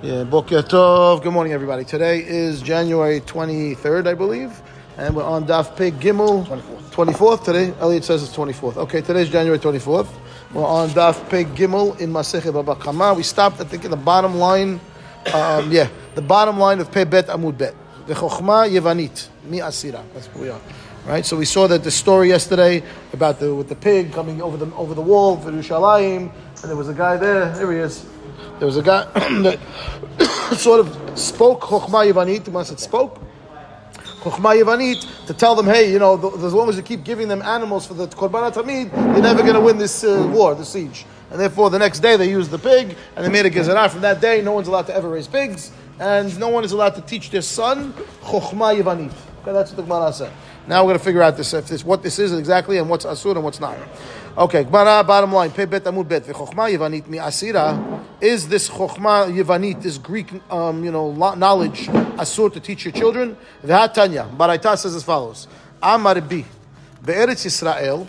Yeah, Boker Tov. Good morning, everybody. Today is January 23rd, I believe, and we're on Daf Pig Gimel. 24th. 24th today? Elliot says it's 24th. Okay, today's January 24th. We're on Daf Pig Gimel in Masechet Baba Kama. We stopped, I think, in the bottom line. Um, yeah, the bottom line of Pe Bet Amud Bet. The Chochma Yevanit, Mi Asira. That's where we are. Right, so we saw that the story yesterday about the with the pig coming over the over the wall for Yerushalayim, and there was a guy there. There he is. There was a guy that sort of spoke Chokhmah Yevanit, once it spoke Chokhmah Yevanit, to tell them, hey, you know, as long as you keep giving them animals for the Korban Tamid, you're never going to win this uh, war, the siege. And therefore, the next day they used the pig, and they made a gezerah. From that day, no one's allowed to ever raise pigs, and no one is allowed to teach their son Chokhmah Yevanit. Okay, that's what the Gemara said. Now we're going to figure out this, if this, what this is exactly and what's asur and what's not. Okay, Gemara, bottom line, Pe bet amud bet. V'chokhma yivanit mi asira. Is this chokhma yivanit, this Greek, um, you know, knowledge, asur to teach your children? V'hatanya. Baraita says as follows. Amar bi. Be'eretz Yisrael,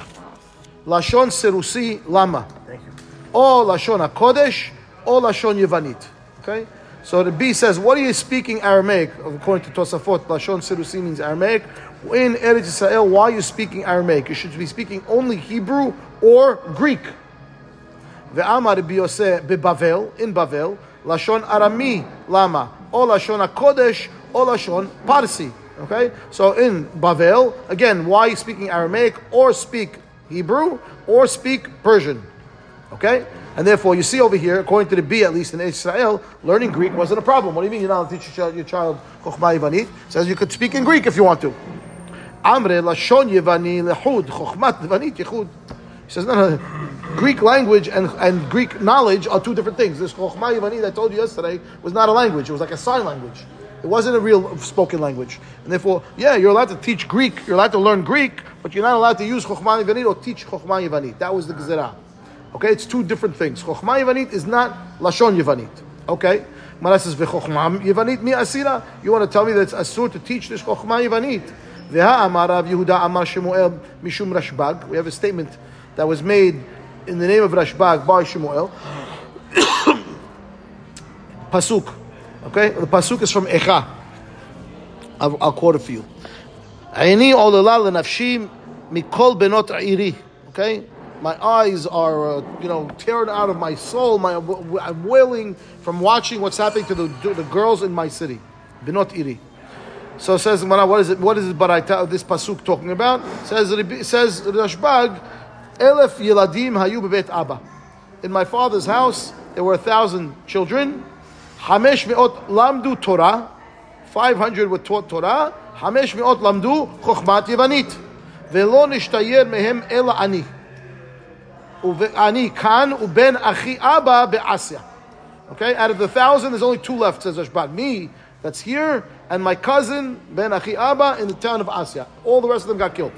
lashon serusi lama. Thank you. O lashon hakodesh, o lashon yivanit. Okay? So the B says, what are you speaking Aramaic? According to Tosafot, Lashon Serusi means Aramaic. In Eretz Yisrael, why are you speaking Aramaic? You should be speaking only Hebrew or Greek. Ve'amar biyose bebavel, in Bavel, Lashon Arami lama, or Lashon HaKodesh, or Lashon Parsi. Okay? So in Bavel, again, why speaking Aramaic or speak Hebrew or speak Persian? Okay? And therefore, you see over here, according to the B, at least in Israel, learning Greek wasn't a problem. What do you mean you're not allowed to teach your child, your child Chokhmah Yivanit? Says you could speak in Greek if you want to. Amre lashon Yivani lehud, Chokhmat Yivanit yechud. He says, no, no, Greek language and, and Greek knowledge are two different things. This Chokhmah Yivanit I told you yesterday was not a language, it was like a sign language. It wasn't a real spoken language. And therefore, yeah, you're allowed to teach Greek, you're allowed to learn Greek, but you're not allowed to use Chokhmah Yivanit or teach Chokhmah Yivanit. That was the Gezerah. Okay, it's two different things. Chokhmah Yivanit is not Lashon Yivanit. Okay? Mara says, V'chokhmah Yivanit mi asira. You want to tell me that it's asur to teach this Chokhmah Yivanit? V'ha amar Rav Yehuda amar Shemuel mishum Rashbag. We have a statement that was made in the name of Rashbag by Shemuel. pasuk. Okay? The pasuk is from Echa. I'll, I'll quote it for you. Aini olala lenafshi mikol benot iri. Okay? My eyes are, uh, you know, tearing out of my soul. My, I'm wailing from watching what's happening to the, the girls in my city. Binot iri. So says, what is it? What is it? Baraita, this pasuk talking about? Says, says Rashbag, Elef Yeladim Hayu Bebet Abba. In my father's house, there were a thousand children. Hamesh Meot Lamdu Torah. 500 were taught Torah. Hamesh Meot Lamdu Chokhmat Yevanit. Velo Nishtayer Mehem Ela Ani. Ani Kan Uben Achi Abba Be'asya. Okay, out of the thousand, there's only two left, says Rashbag. Me, that's here, and my cousin, Ben Achi Abba, in the town of Asya. All the rest of them got killed.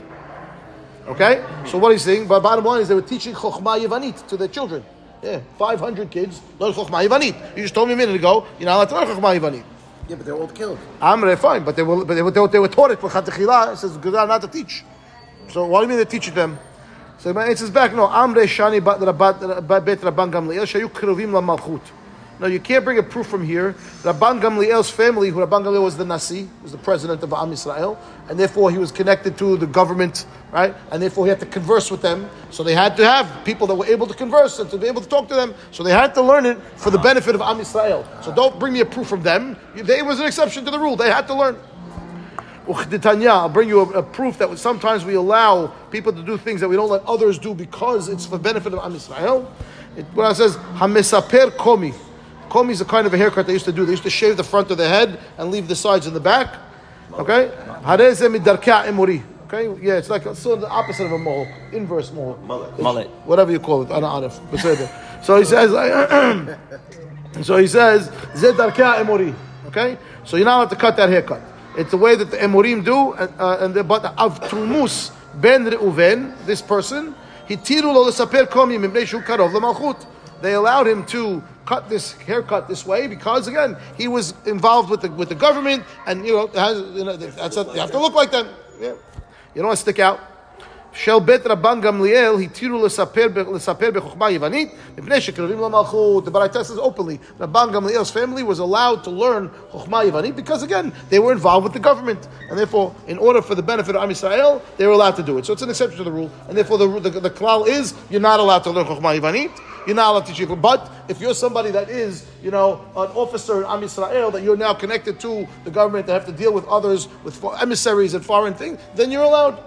Okay? So what he's saying, but bottom line is they were teaching Chokhmah Yevanit to their children. Yeah, 500 kids learn Chokhmah Yevanit. You just told me a minute ago, you're not allowed to learn Chokhmah Yevanit. Yeah, but they're all killed. Amre, fine, but they were, but they were, they were taught it. It says, not to teach. So what do you mean they teach it them? So it says back, no, Amre Shani Bet Rabban Gamliel Shayu Kruvim La Malchut. No, you can't bring a proof from here. Rabban Gamliel's family, who Rabban Gamliel was the Nasi, was the president of Am Israel, and therefore he was connected to the government, right? And therefore he had to converse with them. So they had to have people that were able to converse and to be able to talk to them. So they had to learn it for the benefit of Am Israel. So don't bring me a proof from them. They was an exception to the rule. They had to learn. I'll bring you a, a, proof that sometimes we allow people to do things that we don't let others do because it's for benefit of Am Israel. It, it says, komi. Komi is a kind of a haircut they used to do. They used to shave the front of the head and leave the sides in the back. Okay? Okay? Yeah, it's like sort of the opposite of a mohawk, inverse mohawk. Mullet. Mullet. Whatever you call it. Ana arif. So he says, so he says. Okay? So you're not allowed to cut that haircut. It's the way that the emurim do, uh, and the, but of Trumus ben Reuven, this person, hitiru lo lesaper komi mipnei shu karov lemalchut They allowed him to cut this haircut this way because again he was involved with the with the government and you know, has, you know that's a, you have to look like them. Yeah. You don't want to stick out. של בית רבן גמליאל התירו לספר, לספר בחוכמה יוונית מפני שקרבים למלכות. The Baraita says openly, Rabban Gamliel's family was allowed to learn Chokhmah Yavanit because again, they were involved with the government. And therefore, in order for the benefit of Am Yisrael, they were allowed to do it. So it's an exception to the rule. And therefore, the, the, the klal is, you're not allowed to learn Chokhmah Yavanit. You're not allowed to teach people. But if you're somebody that is, you know, an officer in Am Yisrael, that you're now connected to the government, that have to deal with others, with emissaries and foreign things, then you're allowed.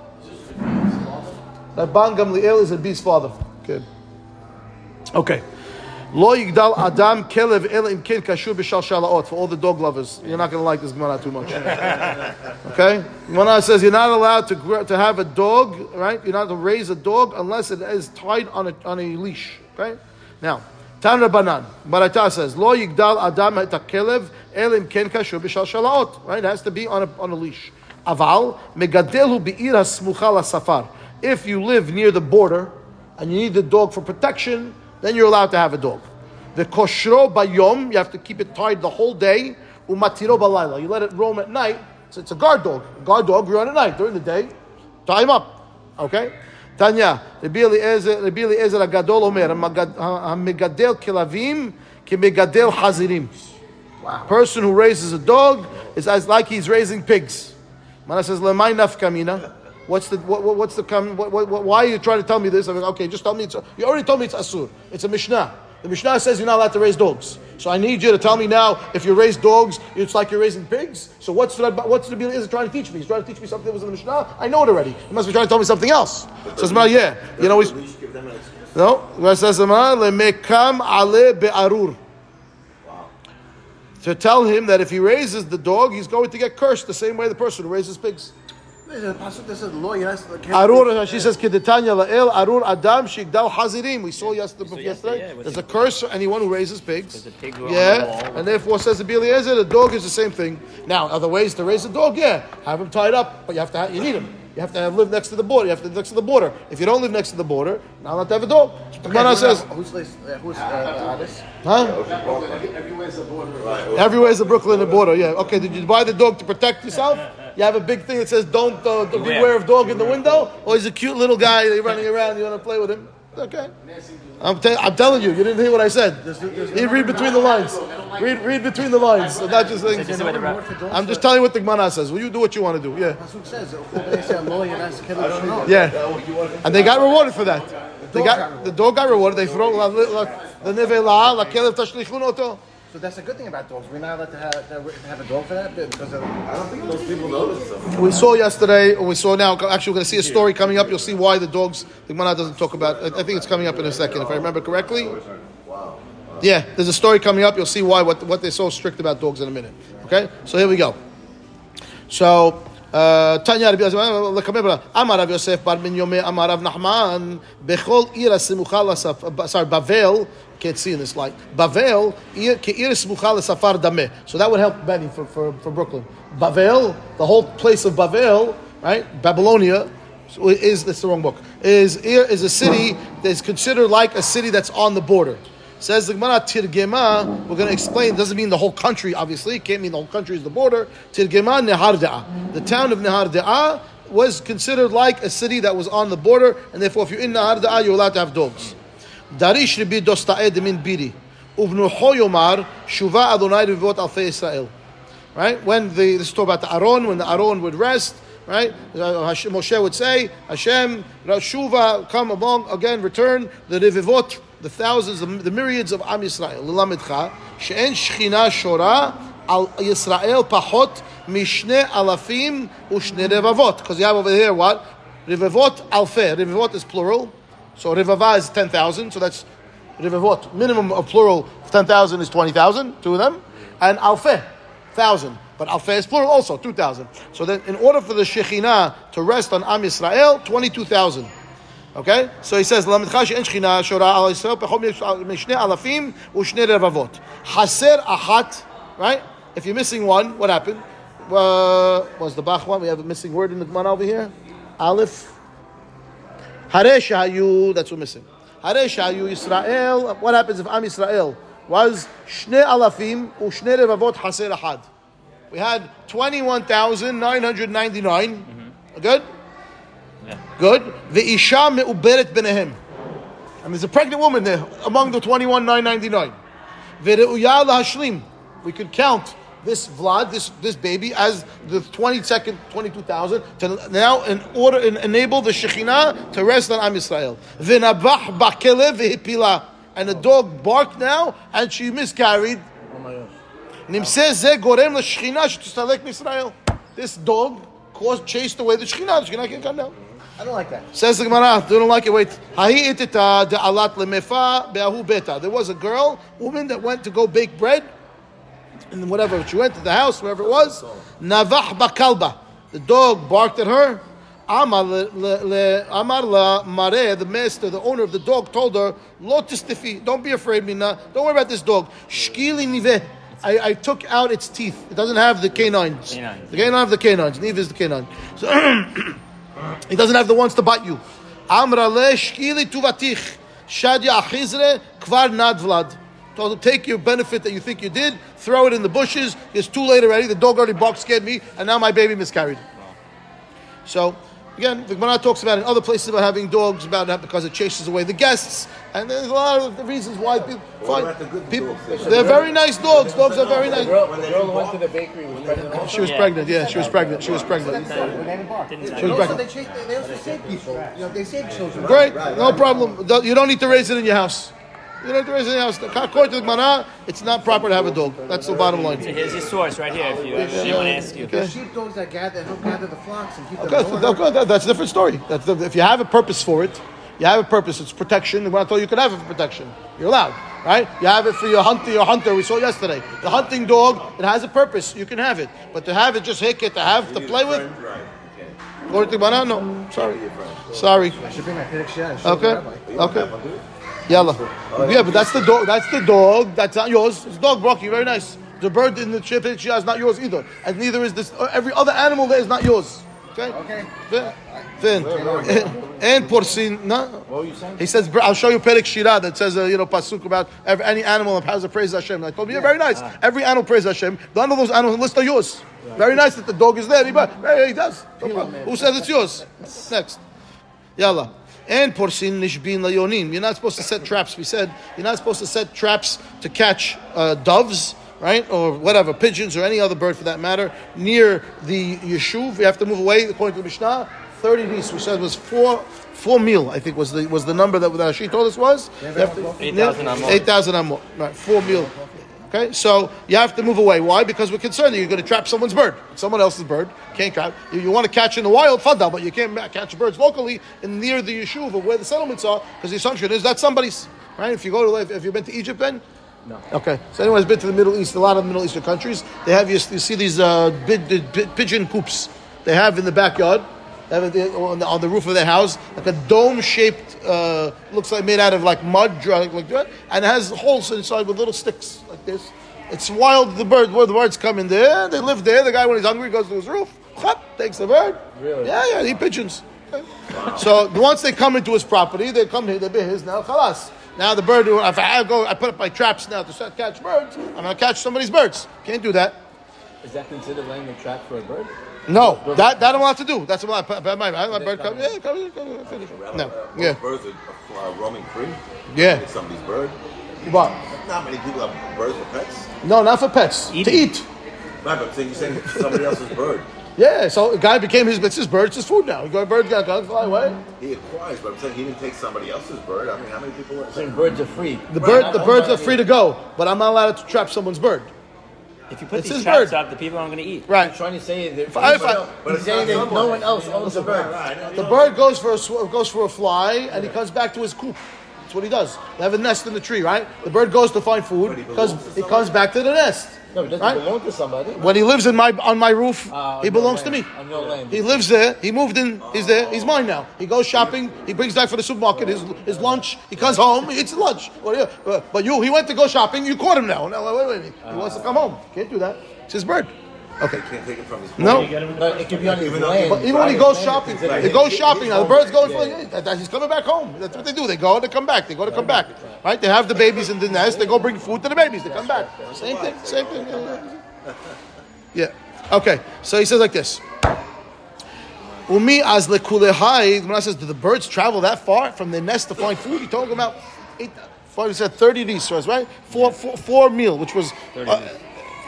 Rabban Gamliel is a beast father. Good. Okay. Lo yigdal adam kelev el im ken kashur b'shal shalaot. For all the dog lovers, you're not going to like this Gemara too much. Okay. Gemara says you're not allowed to to have a dog, right? You're not to raise a dog unless it is tied on a on a leash. Okay. Now. Tan Rabbanan, Baraita says, Lo yigdal adam et kelev el im ken kashur b'shal shalaot. Right, it has to be on a on a leash. Aval megadelu be'ir hasmucha safar. If you live near the border and you need the dog for protection, then you're allowed to have a dog. The koshro bayom, you have to keep it tied the whole day. Umatiro balayla, you let it roam at night. So it's a guard dog. A guard dog, you're on at night. During the day, tie him up. Okay? Tanya, Eliezer Rabbi Eliezer Agadol Omer, "Hamegadel kilavim kimegadel hazirim." Person who raises a dog is as like he's raising pigs. Mana says, "Lemay nafkamina." What's the what, what- what's the what, what, why are you trying to tell me this? I'm like, okay, just tell me. It's, you already told me it's asur. It's a mishnah. The mishnah says you're not allowed to raise dogs. So I need you to tell me now if you raise dogs, it's like you're raising pigs. So what's the what's the is trying to teach me? He's trying to teach me something that was in the mishnah. I know it already. He must be trying to tell me something else. Says Gemara, yeah. You know, no. Gemara says lemekam ale be'arur. To tell him that if he raises the dog, he's going to get cursed the same way the person who raises pigs. This is pasuk. This is law. Yes. Arur, she says, Kedetanya la'el, Arur Adam shigdal hazirim. We saw yesterday, saw yesterday. yesterday, yeah, There's a curse for anyone who raises pigs. Because the pigs on the yeah, and therefore says the Eliezer, the dog is the same thing. Now, other ways to raise a dog, yeah, have him tied up, but you have to, have, you need him. You have to have, live next to the border. You have to live next to the border. If you don't live next to the border, not allowed to have a dog. The Gemara says, who's this? Uh, who's uh, this? huh? Everywhere's a Brooklyn and border. Yeah. Okay. Did you buy the dog to protect yourself? You have a big thing that says "Don't uh, don't beware of dog in the window," or he's a cute little guy that you're running around. You want to play with him? Okay. I'm, te- I'm telling you, you didn't hear what I said. You read between the lines. Read read between the lines. I'm not just saying. This is what the rab- I'm just telling you what the Gemara says. Well, you do what you want to do. Yeah. Pasuk says. They say law. Yes. Kelly. Yeah. And they got rewarded for that. They got the dog got rewarded. They throw la- la- the nevela la kelev tashlichun oto. So that's a good thing about dogs. We're not allowed to have, to have a dog for that because of, I don't think most people notice them. We saw yesterday, or we saw now. Actually, we're going to see a story coming up. You'll see why the dogs. The Gemara doesn't talk about. I think it's coming up in a second, if I remember correctly. Wow. Yeah, there's a story coming up. You'll see why what what they're so strict about dogs in a minute. Okay, so here we go. So. Uh, Tanya Rabbi Yosef, uh, Amar Yosef Bar Min Yomei, Amar Rav Nachman, Bechol Ira Simuchal Asaf, uh, sorry, Bavel, can't see in this light. Bavel, safar. So that would help Benny for, for, for Brooklyn. Bavel, the whole place of Bavel, right? Babylonia, is that's the wrong book. Is is a city that is considered like a city that's on the border. Says the Gemara Tirgema. We're going to explain. Doesn't mean the whole country, obviously. It can't mean the whole country is the border. Tirgema Nehardaa. The town of Nehardaa was considered like a city that was on the border, and therefore, if you're in Nehardaa, you're allowed to have dogs. Darish Rabbi Dosta'ed min Biri. Uvnu Hoyomar, Shuva Adonai Rivot Alfei Israel. Right? When the, this is about the Aaron, when the Aaron would rest, right? Uh, Moshe would say, Hashem, Shuva, come along again, return the Rivivot, the thousands, the, myriads of Am Yisrael. Lilamidcha, she'en shchina shora al Yisrael pachot mishne alafim ushne revavot. Because you have over here what? Rivivot alfe. Rivivot is plural. So Rivava is 10,000, so that's Rivavot. Minimum of plural of 10,000 is 20,000, two of them. And Alfeh, 1,000. But Alfeh is plural also, 2,000. So then in order for the Shekhinah to rest on Am Yisrael, 22,000. Okay? So he says, "Lamidcha she'en shechina shora al Yisrael pechom mishne alafim u'shne revavot. Haser achat, right? If you're missing one, what happened? Uh, was the Bach one? We have a missing word in the Gemara over here. Aleph. Hare shahayu, that's what missing. Hare shahayu Yisrael. What happens if Am Israel was shne alafim u'shne revavot haser ahad? We had 21,999. Mm-hmm. Good? Good. The Ve'isha me'uberet benehem. And there's a pregnant woman there among the 21,999. Ve're'uya lahashlim. We could count this Vlad, this, this baby, as the 22nd, 22,000, to now in order and enable the Shekhinah to rest on Am Yisrael. V'nabach bakele ve'hipila. And the dog barked now, and she miscarried. נמצא זה גורם לשכינה שתסתלק מישראל. This dog caused, chased away the Shekhinah. The Shekhinah can't come down. I don't like that. Says the Gemara, they don't like it. Wait. Hahi itita de'alat lemefa be'ahu beta. There was a girl, woman that went to go bake bread, and whatever she went to the house, wherever it was. Navah bakalba. The dog barked at her. Amar la mare, the master, the owner of the dog, told her, "Lo tistifi, don't be afraid, Mina. Don't worry about this dog. Shkili nive. I, I took out its teeth. It doesn't have the canines. Canines. The canine have the canines. Nive is the canine. So he doesn't have the ones to bite you. Amra le shkili tuvatich. Shadya achizre kvar nad vlad. Told him, take your benefit that you think you did, throw it in the bushes. It's too late already. The dog already barked, scared me, and now my baby miscarried. So, again, the Gemara talks about in other places about having dogs, about that because it chases away the guests, and there's a lot of the reasons why people. What Fine, the good people, dogs? they're very nice dogs. Dogs are very The nice. girl, the girl went to the bakery was pregnant. She was Yeah. pregnant. Yeah, she was pregnant. She was pregnant. Didn't was pregnant. they, chase, they, they also save people. You know, they save children. Great, no problem. You don't need to raise it in your house. You don't need to raise it in your house. According to the Gemara, it's not proper to have a dog. That's the bottom line. Here's your source right here. If you if to asks you. The sheepdogs that gather, help gather the flocks and keep them Okay, in so- order. okay, that- that's a different story. That's the, if you have a purpose for it, you have a purpose. It's protection. The Gemara told you you could have it for protection. You're allowed, right? You have it for your hunter. Your hunter. We saw yesterday. The hunting dog. It has a purpose. You can have it, but to have it just hick it to have to play with. Right. Okay. According to Gemara, no. Sorry, sorry. I should bring my Perek Shira Okay, the rabbi. You don't okay. Do you? Yalla. Yeah, but that's the dog. That's the dog. That's not yours. It's dog barking. Very nice. The bird in the chip shi'ah is not yours either, and neither is this. uh, Every other animal there is not yours. Okay. Okay. Then, then, and porcine. No. What were you saying? He says, I'll show you Perek Shira that says, uh, you know, pasuk about every, any animal that has a praise Hashem. And I told him, yeah, very nice. Every animal praise Hashem. None of those animals list are yours. Very nice that the dog is there. He, he does. No. Who says it's yours? Next. Yalla. Ein porsin nishbin layonim. You're not supposed to set traps. We said you're not supposed to set traps to catch uh, doves, right, or whatever, pigeons or any other bird for that matter, near the yeshuv. You have to move away according to the Mishnah. Thirty ris, we said was four four mil. I think was the was the number that that she told us was. To- 8,000 amot. Eight thousand amot. Right, four mil. Okay, so you have to move away. Why? Because we're concerned that you're going to trap someone's bird, someone else's bird. Can't trap. You, you want to catch in the wild, fadal, but you can't catch birds locally and near the yeshuv of where the settlements are, because the assumption is that's somebody's. Right? If you go to, if, you've been to Egypt, then no. Okay. So anyone's been to the Middle East, a lot of Middle Eastern countries, they have you, you see these uh, pigeon coops they have in the backyard. They have it on the, on the roof of their house, like a dome-shaped, uh, looks like made out of like mud, like that, and it has holes inside with little sticks like this. It's wild. The bird, where the birds come in there, they live there. The guy, when he's hungry, goes to his roof, hop, takes the bird. Really? Yeah, yeah, he pigeons. Okay. So once they come into his property, they come here, they be his now. Khalas. Now the bird, if I go, I put up my traps now to start catch birds. I'm gonna catch somebody's birds. Can't do that. Is that considered laying a trap for a bird? No, that that I'm allowed to do. That's what I, my, my, my bird come. Yeah, come, come, finish. No, yeah, Birds are uh, roaming free. Yeah. Somebody's bird. but Not many people have birds for pets. no, not for pets. To Eating. eat. Right, but saying you're saying somebody else's bird. Yeah, so the guy became his. It's his bird. It's his food now. The bird's gonna fly away. He acquires, but I'm saying he didn't take somebody else's bird. I mean, how many people are Saying birds are free. The bird, the birds are free to go, but I'm not allowed to trap someone's bird. If you put It's these his traps bird. up, the people aren't going to eat. Right. I'm trying to say that I- if I- But he's saying that no one else owns the bird. Right. The bird goes for a sw- goes for a fly, and he comes back to his coop. That's what he does. They have a nest in the tree, right? The bird goes to find food because belongs to he comes back to the nest. No, it doesn't Right? belong to somebody. When he lives in my on my roof, Uh, he belongs to me. On your land. He lives there. He moved in. He's there. He's mine now. He goes shopping. He brings back for the supermarket his, his lunch. He comes home. He eats lunch. What do you- But you, he went to go shopping. You caught him now. No, wait, wait, wait. He wants to come home. Can't do that. It's his bird. Okay. You can't take it from his No. But it could be on his Even though- land. But even when he goes shopping, land, he goes shopping. Now the bird's going Yeah. for yeah, that- that- he's coming back home. That's what they do. They go, they come back. They go, to come back. Right? They have the babies in the nest. They go bring food to the babies. They come back. Same thing. Same thing. Yeah. yeah. Yeah. Okay. So he says like this. Umi as lekulehai. When I says, do the birds travel that far from their nest to find food? You're talking about eight. Five, you said thirty risras, right? Four, four, four mil, which was uh,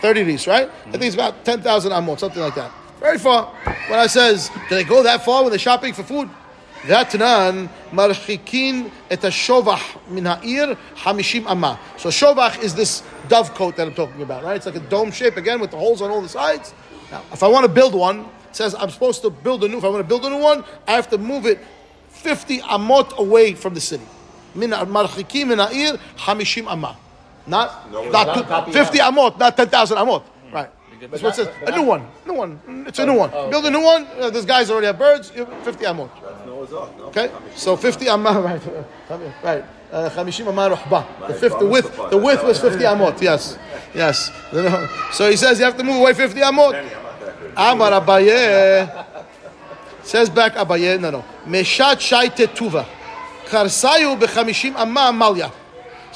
thirty ris, right? I think it's about ten thousand amot, something like that. Very far. When I says, do they go that far when they're shopping for food? That V'atanan marchikin et shovach min ha'ir hamishim amma. So shovach is this dove dovecote that I'm talking about, right? It's like a dome shape again with the holes on all the sides. Now, if I want to build one, it says I'm supposed to build a new. If I want to build a new one, I have to move it 50 amot away from the city. Min marchikim min ha'ir hamishim amma. Not, No, not, not two- copy 50 amot, not 10,000 amot. Right. That's what it says. A new one. New one. It's a new one. Build a new one. Uh, these guys already have birds. 50 amot. No? Okay, so 50 amah, right, right. Uh, 50 amah. The fifth, the width, the width was 50 amot. Yes, yes. So he says you have to move away 50 amot. Amar Abaye says back Abaye. No, no. Meshat shai tetuva. Karsayu b'chamishim amah malya.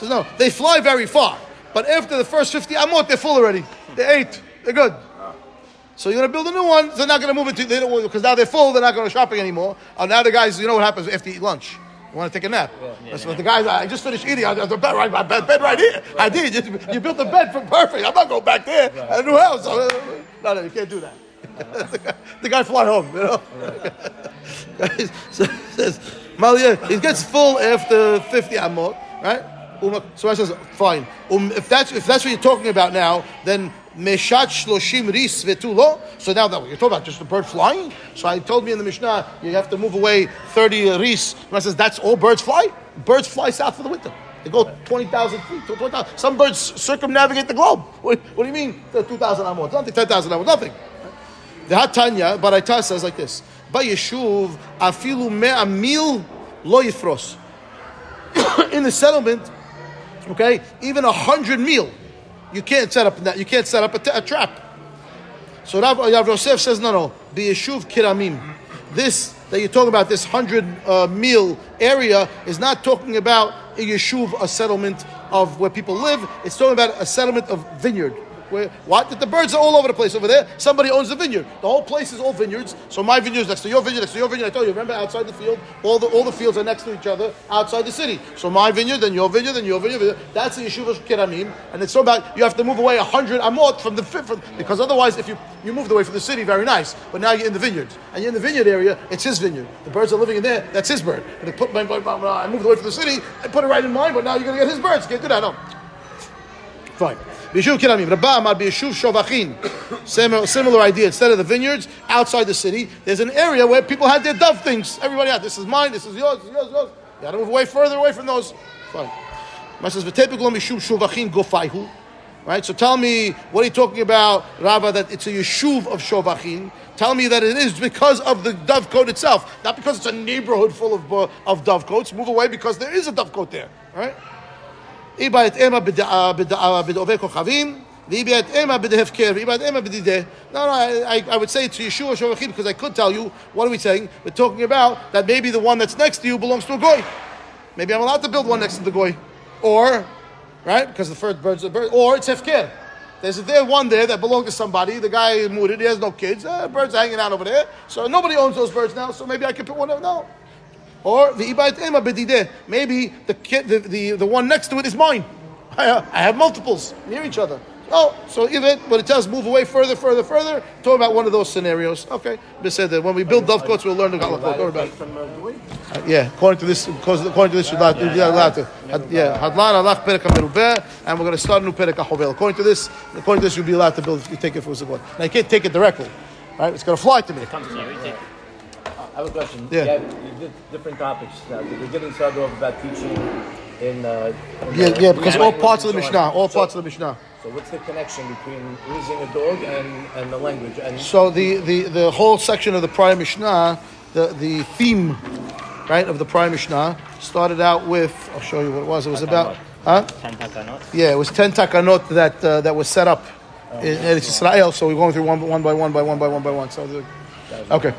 Says no. They fly very far, but after the first 50 amot, they're full already. They ate. They're good. So you're gonna build a new one. They're not gonna move it to they don't because now they're full. They're not going to shopping anymore. Oh, now the guys, you know what happens after you eat lunch? You want to take a nap. That's what the guys. I just finished eating. I have the bed right, my bed, bed right here. I did. You, you built the bed for perfect. I'm not going back there. A new house. Uh, no, no, you can't do that. the, guy, the guy fly home. You know. so it says, Malia, he gets full after 50 amot, right? So I says, fine. Um, if that's if that's what you're talking about now, then meshat shloshim ris vetulo. So now that you're talking about just the bird flying. So I told me in the Mishnah you have to move away 30 ris. And I says that's all birds fly. Birds fly south for the winter. They go 20,000 feet, 20,000. Some birds circumnavigate the globe. What, what do you mean, 2,000 amot? Nothing, 10,000 amot, nothing. The Hatanya, Baraita says like this: By Yeshuv, afilu me'a mil lo yifros. In the settlement, okay, even a hundred mil, you can't set up that. You can't set up a, t- a trap. So Rav, Rav Yosef says, no, no, be Yeshuv kiramim. This that you're talking about, this hundred uh, meal area, is not talking about a Yeshuv, a settlement of where people live. It's talking about a settlement of vineyard. Where, what? The birds are all over the place over there. Somebody owns the vineyard. The whole place is all vineyards. So my vineyard is next to your vineyard, next to your vineyard. I told you, remember outside the field, all the all the fields are next to each other outside the city. So my vineyard, then your vineyard, then your vineyard. That's the yeshuva kiramim, and it's so about you have to move away a hundred amot from the fi- from, because otherwise, if you you moved away from the city, very nice, but now you're in the vineyards, and you're in the vineyard area. It's his vineyard. The birds are living in there. That's his bird. And they put my, my, I moved away from the city. I put it right in mine, but now you're gonna get his birds. Can't do that. No. Fine. Shovachin. Similar, similar idea. Instead of the vineyards outside the city, there's an area where people had their dove things. Everybody had this is mine. This is yours. This is yours. yours. You got to move away further away from those. Fine. Says shovachin gofaihu. Right. So tell me what are you talking about, Rava? That it's a yeshuv of shovachin. Tell me that it is because of the dovecote itself, not because it's a neighborhood full of uh, of dovecotes. Move away because there is a dovecote there. Right. היא בהתאמה בדע- בדע- בדעובי כוכבים, והיא בהתאמה בדהפקר, והיא בהתאמה בדידה. No, no, I, I, I would say to Yeshua Shovachim because I could tell you, what are we saying? We're talking about that maybe the one that's next to you belongs to a goy. Maybe I'm allowed to build one next to the goy. Or, right, because the first bird's a bird, or it's hefker. There's a, there one there that belonged to somebody. The guy moved it. He has no kids. Uh, birds are hanging out over there. So nobody owns those birds now. So maybe I can put one of no. or the ibayt ema bedideh. Maybe the, kid, the, the the one next to it is mine. I, I have multiples near each other. Oh, so even when it tells move away further, further, further, talk about one of those scenarios. Okay, we said that when we build dovecotes, we'll learn the galakot. Don't worry about it. Uh, Uh, yeah, according to this, because according to this, you're allowed, you're allowed to. Yeah, hadran alach perek merubeh, and we're going to start a new perek hachovel. According to this, according to this, you'll be allowed to build. You take it for a second. Now you can't take it directly, right? It's going to fly to me. Have a question. Yeah. You, you did different topics. Uh, the beginning started off about teaching in. Uh, in Yeah, the- yeah, because all parts of the Mishnah, all So- parts of the Mishnah. So what's the connection between raising a dog and, and the language? And So the, the, the whole section of the prior Mishnah, the, the theme, right, of the prior Mishnah started out with, I'll show you what it was. It was about, huh? Ten takanot. Yeah, it was 10 takanot that, uh, that was set up in Eretz Israel. So we're going through one, one by one by one by one by one. So, the, okay.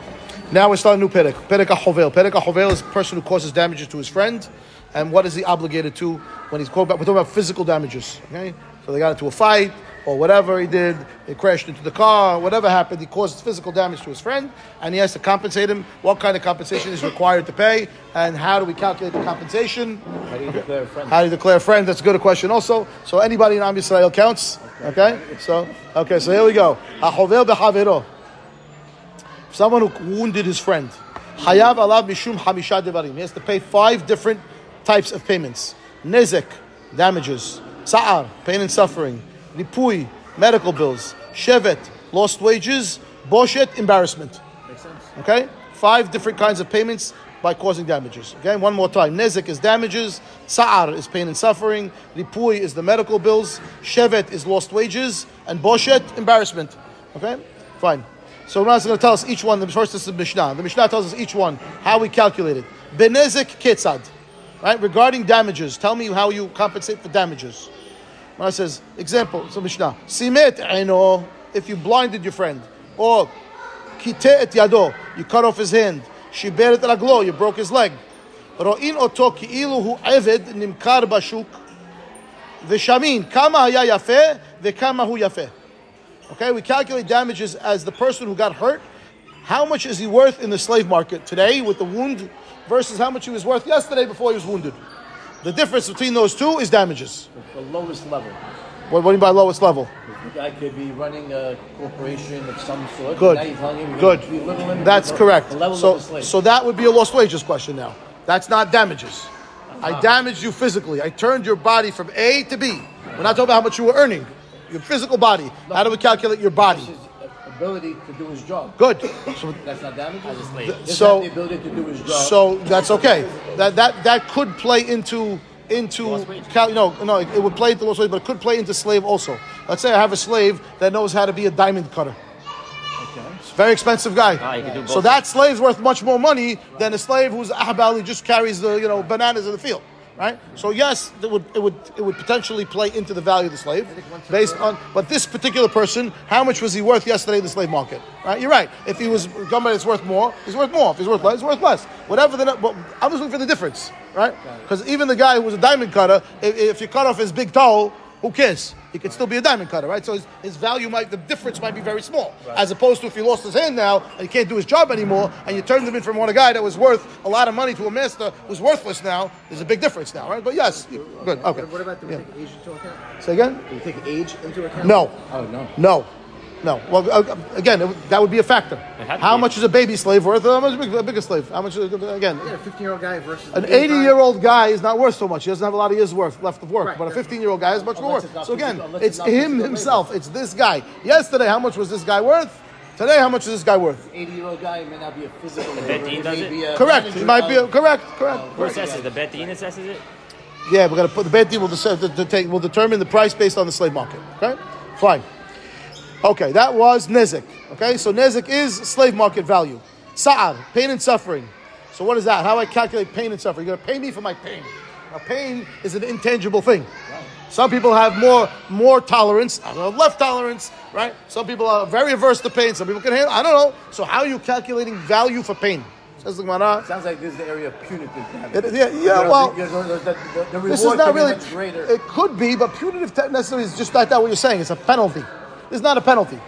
Now we start a new Perek. Perek HaChovel. Perek HaChovel is a person who causes damages to his friend. And what is he obligated to when he's called back? We're talking about physical damages. Okay? So they got into a fight. or whatever he did, he crashed into the car, whatever happened, he caused physical damage to his friend, and he has to compensate him. What kind of compensation is required to pay, and how do we calculate the compensation? How do you declare a friend? How do you declare a friend? That's a good question also. So anybody in Am Yisrael counts. Okay? So okay, so here we go. Ahovel. Someone who wounded his friend. Hayav alav mishum hamisha devarim. He has to pay five different types of payments. Nezek, damages. Sa'ar, pain and suffering. Ripui, medical bills. Shevet, lost wages. Boshet, embarrassment. Makes sense. Okay? Five different kinds of payments by causing damages. Okay, one more time. Nezek is damages. Sa'ar is pain and suffering. Ripui is the medical bills. Shevet is lost wages. And Boshet, embarrassment. Okay? Fine. So now is going to tell us each one. The first is the Mishnah. The Mishnah tells us each one how we calculate it. Benezek ketzad. Right? Regarding damages, tell me how you compensate for damages. It says, example, so Mishnah. Simet eno, if you blinded your friend. Or kite et yado, you cut off his hand. Shiber et raglo, you broke his leg. Ro'in oto ki'ilu hu eved nimkar bashuk. V'shamin, kama haya yafeh, v'kama hu yafeh. Okay, we calculate damages as the person who got hurt. How much is he worth in the slave market today with the wound versus how much he was worth yesterday before he was wounded? The difference between those two is damages. The lowest level. What, what do you mean by lowest level? The guy could be running a corporation of some sort. Good. Now you're telling him Good. gonna belittle him That's correct. The level So, of a slave. so that would be a lost wages question now. That's not damages. I uh-huh. damaged you physically. I turned your body from A to B. We're not talking about how much you were earning. Your physical body. How do we calculate your body? His ability to do his job. Good. So, That's not damage. As a slave. Doesn't So- the ability to do his job. so that's okay. That that that could play into into Lost wages. cal- no no it would play into lost wages, but it could play into slave also. Let's say I have a slave that knows how to be a diamond cutter. okay. It's a very expensive guy. Ah, you can do both. So that slave's worth much more money than a slave who's ahbal who just carries the you know bananas in the field, right? So yes, it would it would it would potentially play into the value of the slave based on. But this particular person, how much was he worth yesterday in the slave market? Right? You're right. If he was somebody that's worth more, he's worth more. If he's worth less, he's worth less. Whatever the. But I'm just looking for the difference, right? Because even the guy who was a diamond cutter, if, if you cut off his big toe, who cares? He could still be a diamond cutter, right? So his, his value might, the difference might be very small. As opposed to if he lost his hand now and he can't do his job anymore, and you turned him in from one a guy that was worth a lot of money to a master who's worthless now, there's a big difference now, right? But yes, good, okay. What about do we Yeah. take age into account? Say again? Do we take age into account? No. Oh no. No. No. Well, uh, again, it that would be a factor. How much is a baby slave worth? How much is a bigger slave? How much is, again, Yeah, a 15 year old guy versus An 80-year-old guy is not worth so much. He doesn't have a lot of years worth left of work. Right, but a 15-year-old guy is much more worth. So again, it's it's him physical himself. It's this guy. Yesterday, how much was this guy worth? Today, how much is this guy worth? 80 year old guy may not be a physical. bet labor. Dean He does it? Correct. He might be a, of- correct. Correct. Who assesses? The bet din assesses it? Yeah, we're gonna put the bet deal will, decide, to, to take, will determine the price based on the slave market. Okay, fine. Okay, that was nezik. Okay, so nezik is slave market value. Sa'ar, pain and suffering. So what is that? How do I calculate pain and suffering? You're gonna pay me for my pain. Now, pain is an intangible thing. Some people have more more tolerance, others have less tolerance, right? Some people are very averse to pain. Some people can handle. I don't know. So how are you calculating value for pain? Says the Gemara. Sounds like this is the area of punitive damage. It- yeah, yeah, well- the, the, the, the, This is not really. much greater. It could be, but punitive necessarily is just not that what you're saying. It's a penalty. It's not a penalty.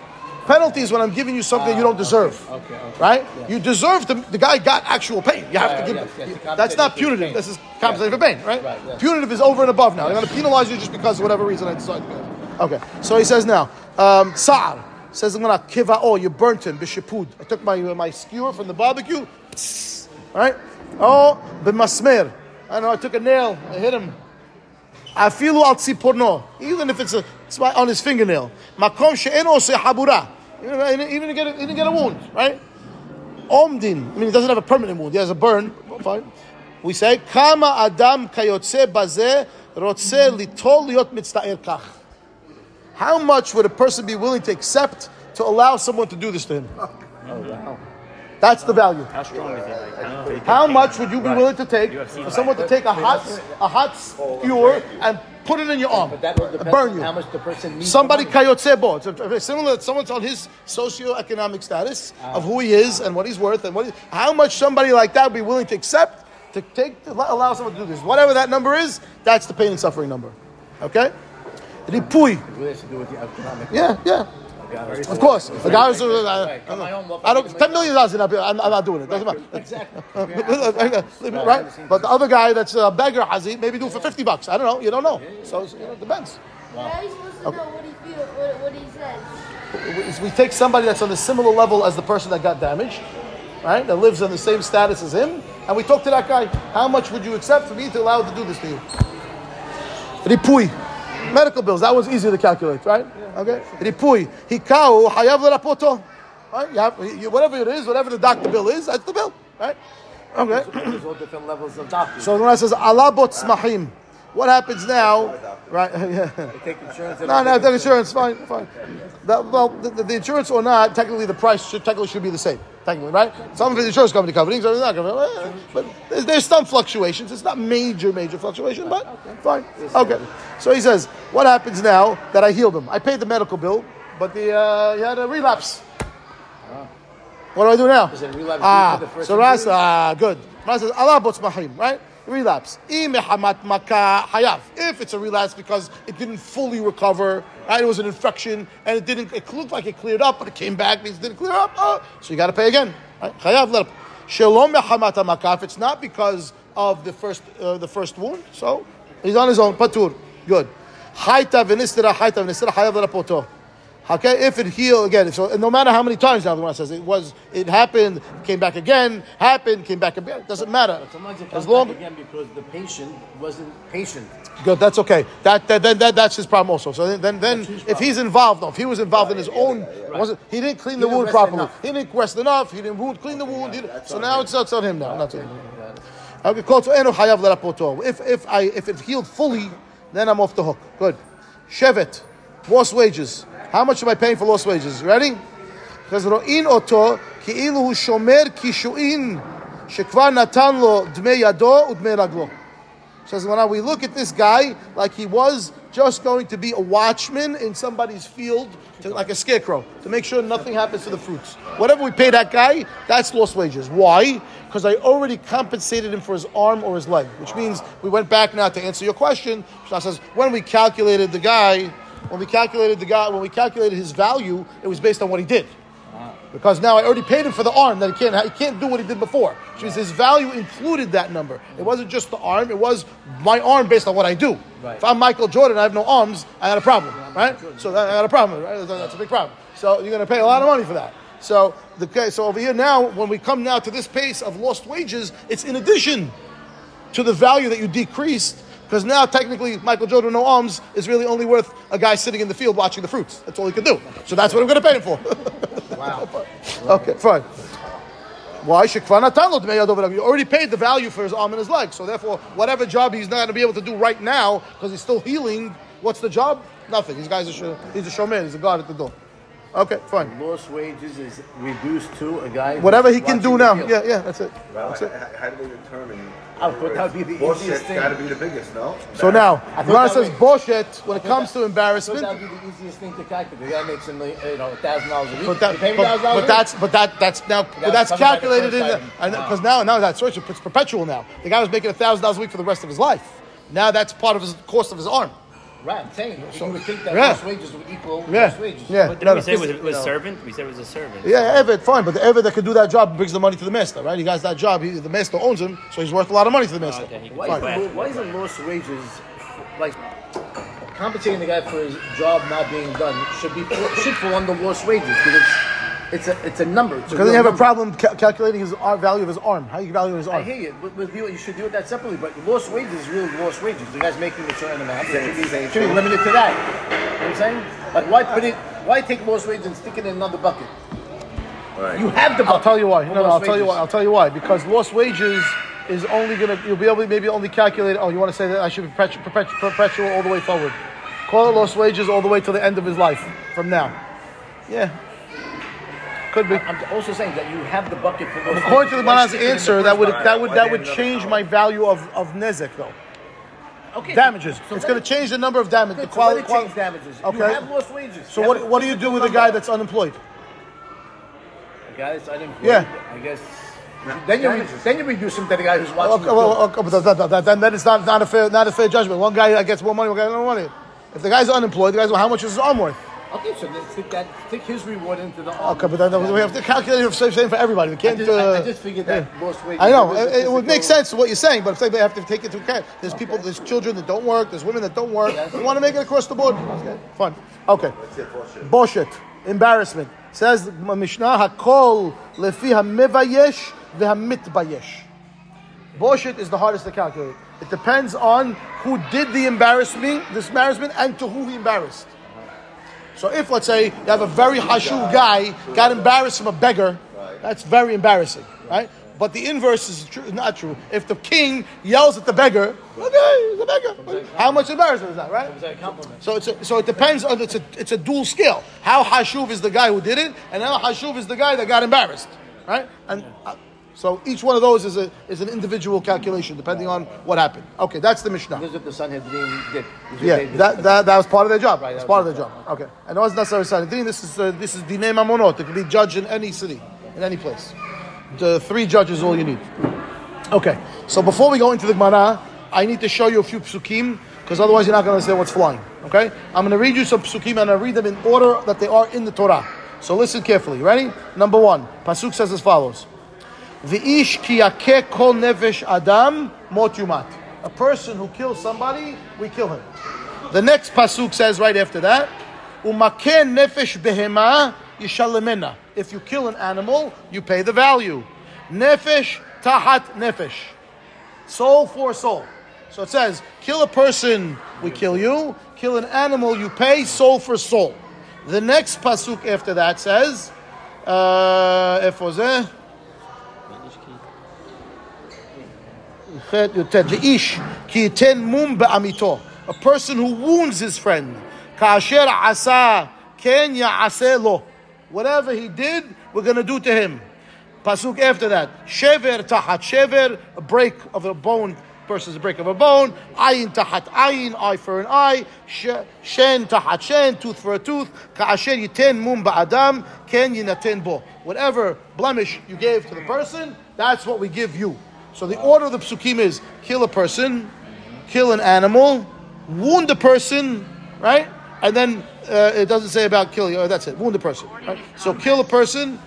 Penalty is when I'm giving you something you don't deserve. Ah, okay, okay. Right? You deserve to. The guy got actual pain. You have Right, to give. yes, yes, you- that's not punitive. This is compensating for pain, right? Right, yes. Punitive is over and above now. They're going to penalize you just because of whatever reason I decide. to. Okay. So he says now, um, Sa'ar says I'm going to kiva. Oh, you burnt him. Bishapud. I took my my skewer from the barbecue. Psst, right? Oh, b'masmer. I know. I took a nail. I hit him. Afilu al tzipurno, even if it's a it's on his fingernail. Makom she'eno se habura. Even if- even to get a, wound, right? Omdin. I mean, he doesn't have a permanent wound. He has a burn. Fine. We say kama adam kayotze baze rotze litol liot kach. How much would a person be willing to accept to allow someone to do this to him? oh, wow. That's the value. How strong is it? Like, I don't know if it How much would you be Right. willing to take UFC for someone to take a hot a hot skewer and put it in your arm, But that will depend burn you? how much the person needs. Somebody the money. kayotsebo. It's a- similar. Someone's on his socioeconomic status ah. of who he is and what he's worth and what he, how much somebody like that would be willing to accept to take to allow someone to do this. Whatever that number is, that's the pain and suffering number. Okay. Ripui. What has to do with the economic? Yeah, yeah. Of course. The guy was, uh, Right. My own I don't. Ten million dollars. I'm, I'm not doing it. Doesn't matter. Exactly. right? But the other guy that's a beggar Hazi, maybe do it for fifty bucks. I don't know. You don't know. So you know, it depends. How are you supposed to know what he feels, what, what he says? We take somebody that's on a similar level as the person that got damaged, right? That lives on the same status as him, and we talk to that guy. How much would you accept for me to allow to do this to you? Ripui, medical bills. That was easy to calculate, right? Okay. Ripui, hikau hayav lerapoto. Right? You have, you, whatever it is, whatever the doctor bill is, that's the bill, right? Okay. There's all different levels of doctors. So when I says alabot smahim, what happens now? Right? Yeah. they take insurance. No, no, the insurance, fine, fine. That, well, the, the, insurance or not, technically the price should technically should be the same. Technically, right? Some of the insurance company covering, some not covering. eh, But there's, there's some fluctuations. It's not major, major fluctuation, but fine. Okay. So he says, what happens now that I healed him? I paid the medical bill, but the uh, he had a relapse. What do I do now? Is it relapse Ah, to the first so Ras, injury? ah, good. Ras says, Allah bots mahim, right? Relapse. If it's a relapse because it didn't fully recover, right? It was an infection and it didn't, it looked like it cleared up, but it came back, it didn't clear up. Oh, so you got to pay again. Right? Hayav let Shalom. If it's not because of the first, uh, the first wound, so he's on his own. Patur. Good. Hayta v'nistira hayta v'nistira hayav lerapoto. Okay, if it healed again, so no matter how many times now the one says it was, it happened, came back again, happened, came back again. Doesn't matter. As long back again because the patient wasn't patient. good, that's okay. That, that, then that, that's his problem also. So then, then, then if he's involved, no, if he was involved in his own, wasn't he didn't clean the didn't wound properly. enough. He didn't rest enough. He didn't wound, clean the wound. he so now it's, it's on him now. Not on him. Okay, call to enu hayav lerapoto. If if I if it healed fully, then I'm off the hook. Good. Shevet, lost wages. How much am I paying for lost wages? Ready? Because ro'in oto כאילו הוא שומר קישואין שכבר נתן לו דמי ידו ודמי רגלו. Says when we look at this guy like he was just going to be a watchman in somebody's field, to, like a scarecrow, to make sure nothing happens to the fruits. Whatever we pay that guy, that's lost wages. Why? Because I already compensated him for his arm or his leg, which means we went back now to answer your question. Shah says when we calculated the guy, when we calculated the guy, when we calculated his value, it was based on what he did. Because now I already paid him for the arm that he can't he can't do what he did before. Which means his value included that number. It wasn't just the arm, it was my arm based on what I do. Right. If I'm Michael Jordan, I have no arms, I got a problem, right? So that, I got a problem, right? That's- a big problem. So you're gonna pay a lot of money for that. So the so over here now, when we come now to this pace of lost wages, it's in addition to the value that you decreased. Because now, technically, Michael Jordan, no arms, is really only worth a guy sitting in the field watching the fruits. That's all he can do. So that's what I'm going to pay him for. Wow. okay, fine. Why? Shekvar natan lo dmei yado v'raglo. You already paid the value for his arm and his leg. So therefore, whatever job he's not going to be able to do right now because he's still healing, what's the job? Nothing. This guy's a sh- he's a showman. He's a guard at the door. Okay, fine. Lost wages is reduced to a guy. Whatever he can do now. Yeah, yeah, that's it. Well, That's it. how, how do they determine? I thought that would be the Boshet's easiest thing. got to be the biggest, no? So now, I Gemara thought says that boshet when it comes to I thought embarrassment. that would be the easiest thing to calculate. The guy makes a million, you know, a thousand dollars a week. But, that, you pay but, a but week? that's but that that's now but that's covered by the calculated in first the because now now that's right, it's perpetual now. The guy was making a thousand dollars a week for the rest of his life. Now that's part of his cost of his arm. Right, I'm saying. you would think that yeah. lost wages would equal Yeah, lost wages. yeah. But No, didn't we say it was, no. it was servant? We said it was a servant. Yeah, Evet, fine, but the Evet that can do that job brings the money to the master, right? He has that job. He, the master owns him, so he's worth a lot of money to the oh, master. okay, Why, is the, lo- why is the lost wages like compensating the guy for his job not being done should be should fall under lost wages because it's, it's a it's a number. It's a Because real you have a problem ca- calculating his ar- value of his arm. How you value his arm? I arm? hear you. With, with you, you should do it that separately. But lost wages is really lost wages. The guy's making a certain amount. It should be, Same should be limited to that. You know what I'm saying? Like, why put it? Why take lost wages and stick it in another bucket? Right. You have the bucket. I'll tell you why. No, no, I'll lost tell you why. I'll tell you why. Because lost wages is only gonna you'll be able to maybe only calculate. Oh, you want to say that I should be perpetual, perpetual, perpetual all the way forward. Call it lost wages all the way to the end of his life from now. Yeah, could be. I'm also saying that you have the bucket for lost According to the wages. Why Man's stick it in the answer, that would that would that would change my value of of nezek though. Okay. Damages. So It's going to change the number of damage. Good, The quality. it quali- damages. Okay. You have lost wages. So You what what do you do with a guy that's unemployed? Guys, I didn't. Yeah. I guess. Then you re- then you reduce him to the guy who's watching. Okay, the well, film. okay, but that, that, that, then then it's not, not a fair not a fair judgment. One guy gets more money, one guy no money. If the guy's unemployed, the guy's well, how much is his arm worth? Okay, so then stick that, stick his reward into the arm. Okay, but then we have to calculate it the same for everybody. We can't. just, I, I uh, just figured that lost weight. I know it, it would make sense to what you're saying, but saying they have to take it into account. There's people, there's children that don't work, there's women that don't work. Yes. We want to make it across the board. Okay, Fine. Okay. That's it, boshet. Boshet. Embarrassment. Says Mishnah, Hakol lefi hamivayesh v'hamitbayesh. Boshet is the hardest to calculate. It depends on who did the embarrassment, this embarrassment, and to who he embarrassed. So if, let's say, you have a very hashuv guy got embarrassed from a beggar, that's very embarrassing, right? But the inverse is true, not true. If the king yells at the beggar, okay, he's a beggar. How much embarrassment is that, right? So it's a, so it depends on it's a it's a dual scale. How hashuv is the guy who did it, and how hashuv is the guy that got embarrassed, right? And uh, so each one of those is a is an individual calculation depending on what happened. Okay, that's the Mishnah. This is what the Sanhedrin did. This is what Yeah, that, that, that was part of their job. Right, It's part of their job. Okay, and it wasn't necessarily Sanhedrin. This is uh, this is Dinei Mamonot. It can be judged in any city, in any place. The three judges is all you need. Okay, so before we go into the Gemara, I need to show you a few psukim because otherwise you're not going to understand what's flying. Okay, I'm going to read you some psukim and I read them in order that they are in the Torah. So listen carefully. Ready? Number one, pasuk says as follows: "V'ish ki yakeh kol nefesh adam mot yumat." A person who kills somebody, we kill him. The next pasuk says right after that, "Umaken nefesh behema yishalemena." If you kill an animal, you pay the value. Nefesh tahat nefesh, soul for soul. So it says, kill a person, we kill you. Kill an animal, you pay soul for soul. The next pasuk after that says, uh, Chet Yotet. ish ki yiten mum ba'amito. A person who wounds his friend. Ka'asher asa ken ya'ase. Whatever he did, we're going to do to him. Pasuk after that. Shever tahat shever. A break of a bone versus a break of a bone. Ayin tahat ayin, eye for an eye. Shen tahat shen, tooth for a tooth. Ka'asher yiten mum ba'adam, ken yinaten bo. Whatever blemish you gave to the person, that's what we give you. So the order of the psukim is kill a person, kill an animal, wound a person, right? And then uh, it doesn't say about kill you. Oh, that's it. Wound a person. Right? So kill a person,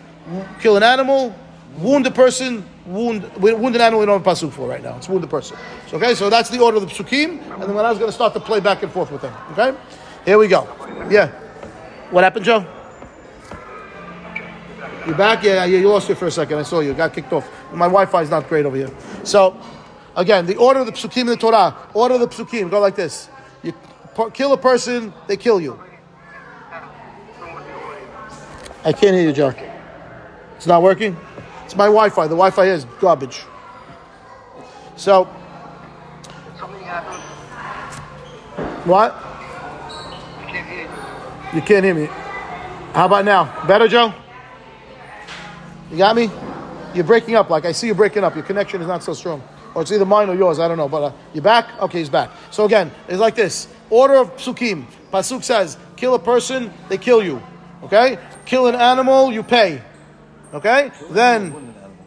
kill an animal, wound a person, wound wound an animal. We don't have pasuk for right now. It's wound a person. So okay. So that's the order of the psukim, and then when I was going to start to play back and forth with them. Okay. Here we go. Yeah. What happened, Joe? You back? Yeah, yeah. You lost you for a second. I saw you. Got kicked off. My Wi-Fi is not great over here. So, again, the order of the psukim in the Torah. Order of the psukim go like this: You kill a person, they kill you. I can't hear you, Joe. It's not working. It's my Wi-Fi. The Wi-Fi is garbage. So, what? You can't hear me. How about now? Better, Joe? You got me? You're breaking up. Like I see you breaking up. Your connection is not so strong. Or it's either mine or yours. I don't know. But uh, you back? Okay, he's back. So again, it's like this. Order of psukim. Pasuk says, kill a person, they kill you. Okay? Kill an animal, you pay. Okay? Then,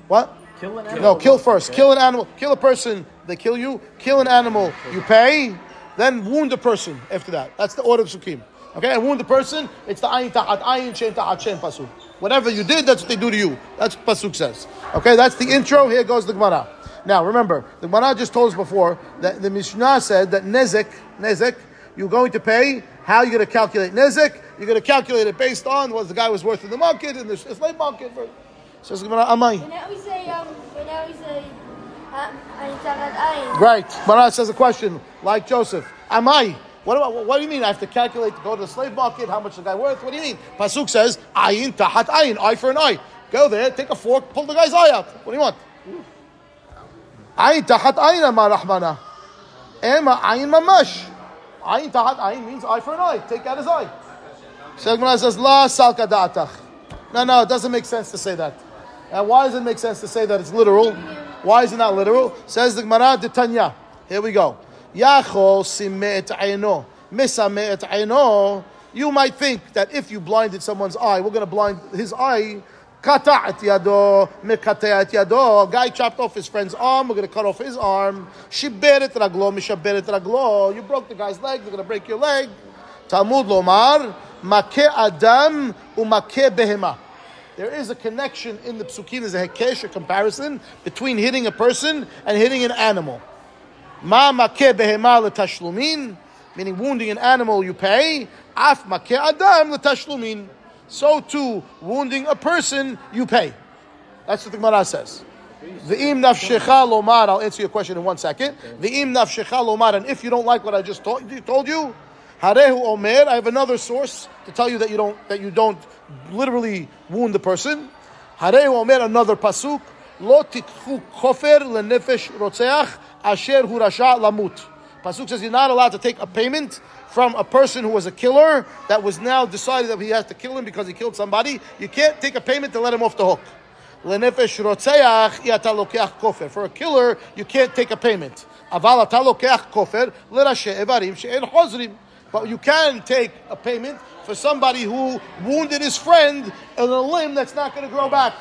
what? Kill an animal. No, kill first. Kill an animal. Kill a person, they kill you. Kill an animal, you pay. Then wound a person after that. That's the order of psukim. Okay, and wound the person, it's the ayin tahat ayin, shen tahat shen pasuk. Whatever you did, that's what they do to you. That's what pasuk says. Okay, that's the intro. Here goes the Gemara. Now remember, the Gemara just told us before that the Mishnah said that nezek, nezek, you're going to pay. How you going to calculate nezek? You're going to calculate it based on what the guy was worth in the market in the slave market. Says the Gemara, amai. Now we say, um, and now we say, uh, Ayin Tahat Ayin. Right. Marat says a question like Joseph. Am I? What do, I, what do you mean? I have to calculate to go to the slave market, how much the guy worth? What do you mean? Pasuk says, ayin tahat ayin, eye for an eye. Go there, take a fork, pull the guy's eye out. What do you want? Ayin tahat ayin amar rahmana. Ema ayin mamash. Ayin tahat ayin means eye for an eye. Take out his eye. So Gemara says, la salka da'atach. No, no, it doesn't make sense to say that. And why does it make sense to say that it's literal? Why is it not literal? Says the Gemara, Tanya. Here we go. Yachol simet ayno. Misame et ayno. You might think that if you blinded someone's eye, we're going to blind his eye. Kata et yado, mekate et yado. Guy chopped off his friend's arm. We're going to cut off his arm. Shiber et raglo, raglo. You broke the guy's leg. They're going to break your leg. Talmud lomar, makeh adam umakeh behema. There is a connection in the psukim. There's a hekesh, a comparison between hitting a person and hitting an animal. Ma makeh behema letashlumin, meaning wounding an animal you pay. Af makeh adam letashlumin. So too, wounding a person you pay. That's what the Gemara says. V'im nafshecha lomar. I'll answer your question in one second. V'im nafshecha lomar. And if you don't like what I just told, you, harehu omer. I have another source to tell you that you don't that you don't literally wound the person. Harehu omer. Another pasuk. Lo tikhu kofer lenefesh rotzeach asher hurasha lamut. Pasuk says you're not allowed to take a payment from a person who was a killer that was now decided that he has to kill him because he killed somebody. You can't take a payment to let him off the hook. For a killer, you can't take a payment. But you can take a payment for somebody who wounded his friend in a limb that's not going to grow back.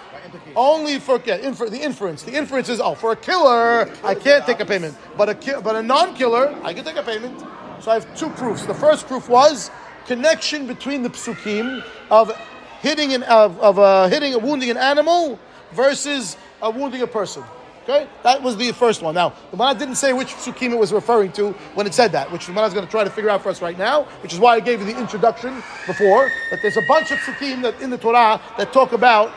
Only for yeah, infer, the inference. The inference is, oh, for a killer, I can't take a payment. But a, ki- but a non killer, I can take a payment. So I have two proofs. The first proof was connection between the psukim of hitting, an, of, of uh, hitting, wounding an animal versus a wounding a person. Okay, that was the first one. Now, the Gemara didn't say which psukim it was referring to when it said that, which the Gemara is going to try to figure out for us right now, which is why I gave you the introduction before. That there's a bunch of psukim that in the Torah that talk about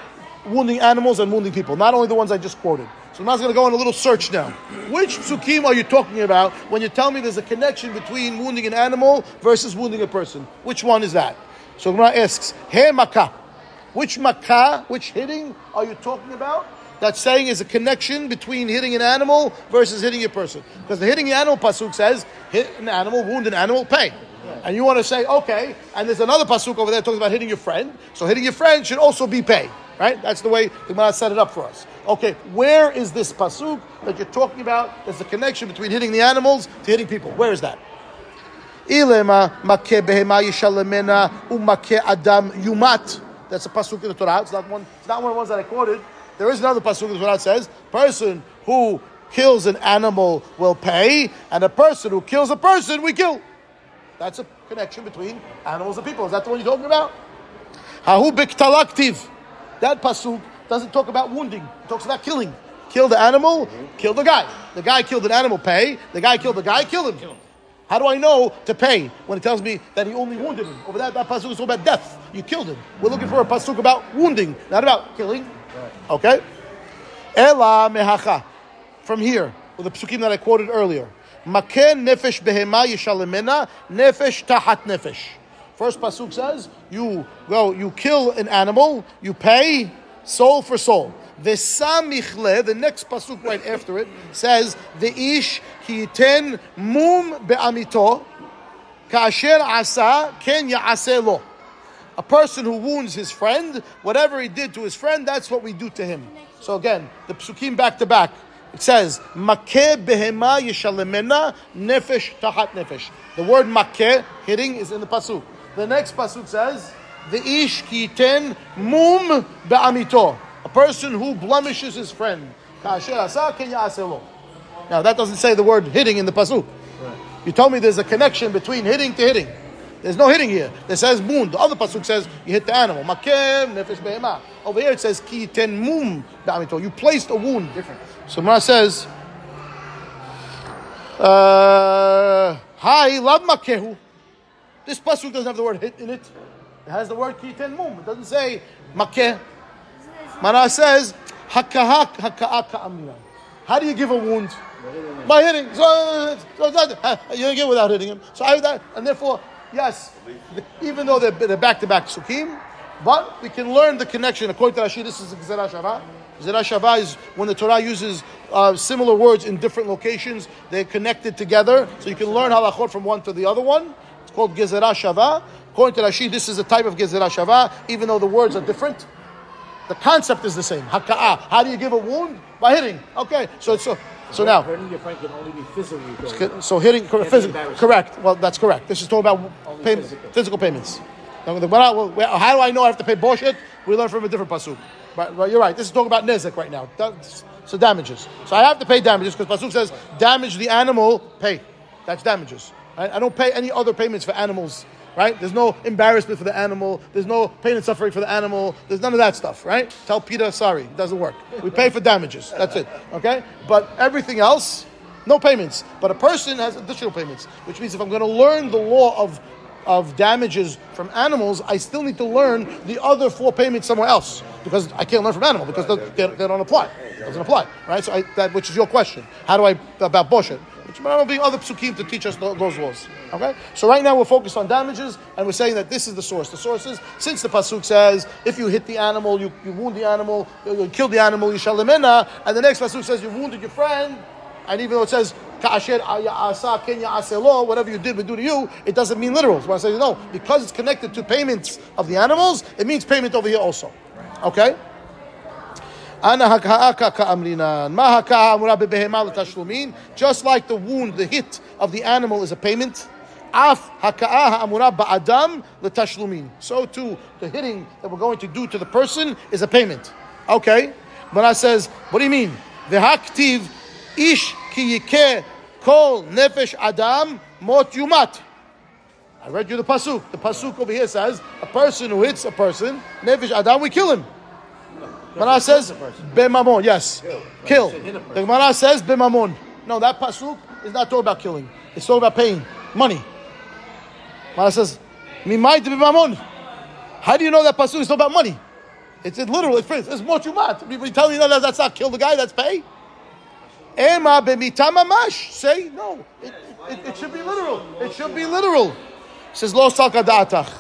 wounding animals and wounding people, not only the ones I just quoted. So the Gemara's going to go on a little search now. Which psukim are you talking about when you tell me there's a connection between wounding an animal versus wounding a person? Which one is that? So Gemara asks, He makah. Which Makkah, which hitting are you talking about? That's saying is a connection between hitting an animal versus hitting a person. Because the hitting the animal pasuk says, hit an animal, wound an animal, pay. And you want to say, okay, and there's another pasuk over there talking about hitting your friend. So hitting your friend should also be pay. Right? That's the way the Gemara set it up for us. Okay, where is this pasuk that you're talking about? There's a connection between hitting the animals to hitting people. Where is that? Ilema makeh behema yishalemena umakeh adam yumat. That's a pasuk in the Torah. It's not one. It's not one of the ones that I quoted. There is another pasuk in the Torah that says, "Person who kills an animal will pay, and a person who kills a person we kill." That's a connection between animals and people. Is that the one you're talking about? Hahu biktalaktiv. That pasuk doesn't talk about wounding. It talks about killing. Kill the animal, kill the guy. The guy killed an animal, pay. The guy killed the guy, kill him. How do I know to pay when it tells me that he only wounded him? Over that, that pasuk is all about death. You killed him. We're looking for a pasuk about wounding, not about killing. Okay? Ela mehacha. From here, with the psukim that I quoted earlier. Maken nefesh behema yishalemena nefesh tahat nefesh. First pasuk says, you go, you kill an animal, you pay soul for soul. Vesamichle, the next pasuk right after it says, Veish ki yiten mum be'amito, kasher asa ken ya'aseh lo. A person who wounds his friend, whatever he did to his friend, that's what we do to him. So again, the psukim back to back. It says, Makeh behema yishalemena nefesh tahat nefesh. The word makeh, hitting, is in the pasuk. The next pasuk says, Veish ki yiten mum be'amito. A person who blemishes his friend. Kasher asa ken ya'aseh lo. Now that doesn't say the word hitting in the pasuk. You told me there's a connection between hitting to hitting. There's no hitting here. It says mum. The other pasuk says you hit the animal. Makem nefesh behema. Over here it says ki ten mum. You placed a wound. Different. So Mara says, uh, "Hi, love makehu." This pasuk doesn't have the word hit in it. It has the word ki ten mum. It doesn't say makeh. Mara says hakahak haka'aka amira. How do you give a wound? By hitting. So, so not- you don't get without hitting him. So I that, and therefore, yes, even though they're, they're back-to-back psukim, but we can learn the connection. According to Rashi, this is Gezerah Shava. Gezerah Shava is when the Torah uses uh, similar words in different locations, they're connected together, so you can learn halachot from one to the other one. It's called Gezerah Shava. According to Rashi, this is a type of Gezerah Shava, even though the words are different. The concept is the same. Haka'ah. How do you give a wound? By hitting. Okay, so it's so so now. Hurting your friend can only be physically. So hitting, physical, correct. Well, that's correct. This is talking about physical. physical. payments. Now, the- when I- well, how do I know I have to pay boshet? We learn from a different pasuk. But, but you're right. This is talking about nezek right now. That's, so damages. So I have to pay damages because pasuk says damage the animal, pay. That's damages. I, I don't pay any other payments for animals right? There's no embarrassment for the animal. There's no pain and suffering for the animal. There's none of that stuff, right? Tell Peter, sorry, it doesn't work. We pay for damages. That's it, okay? But everything else, no payments. But a person has additional payments, which means if I'm going to learn the law of of damages from animals, I still need to learn the other four payments somewhere else because I can't learn from animal because they, they, they don't apply. It doesn't apply, right? So I, that which is your question. How do I about boshet? Which might not be other psukim to teach us those laws. Okay, so right now we're focused on damages, and we're saying that this is the source. The source is since the pasuk says if you hit the animal, you, you wound the animal, you, you kill the animal, you shall lemena, and the next pasuk says you wounded your friend, and even though it says whatever you did would do to you, it doesn't mean literal. So I say no, because it's connected to payments of the animals, it means payment over here also. Okay. Ana. Just like the wound, the hit of the animal is a payment. Af. So too, the hitting that we're going to do to the person is a payment. Okay. But I says, what do you mean? V'haktiv ish ki yikeh kol nefesh adam mot yumat. I read you the pasuk. The pasuk over here says a person who hits a person, nefesh adam, we kill him. Gemara says bemamon. Yes, kill. The Gemara says bemamon. No, that pasuk is not talking about killing. It's talking about paying money. Gemara says mimait bemamon. How do you know that pasuk is talking about money? It's in literal. It's phrase. It's mochumat. You tell me no, that- that's not kill the guy. That's pay. Ema b'mita mamash. Say no. It, it, it should be literal. It should be literal. Says lo salkadatach.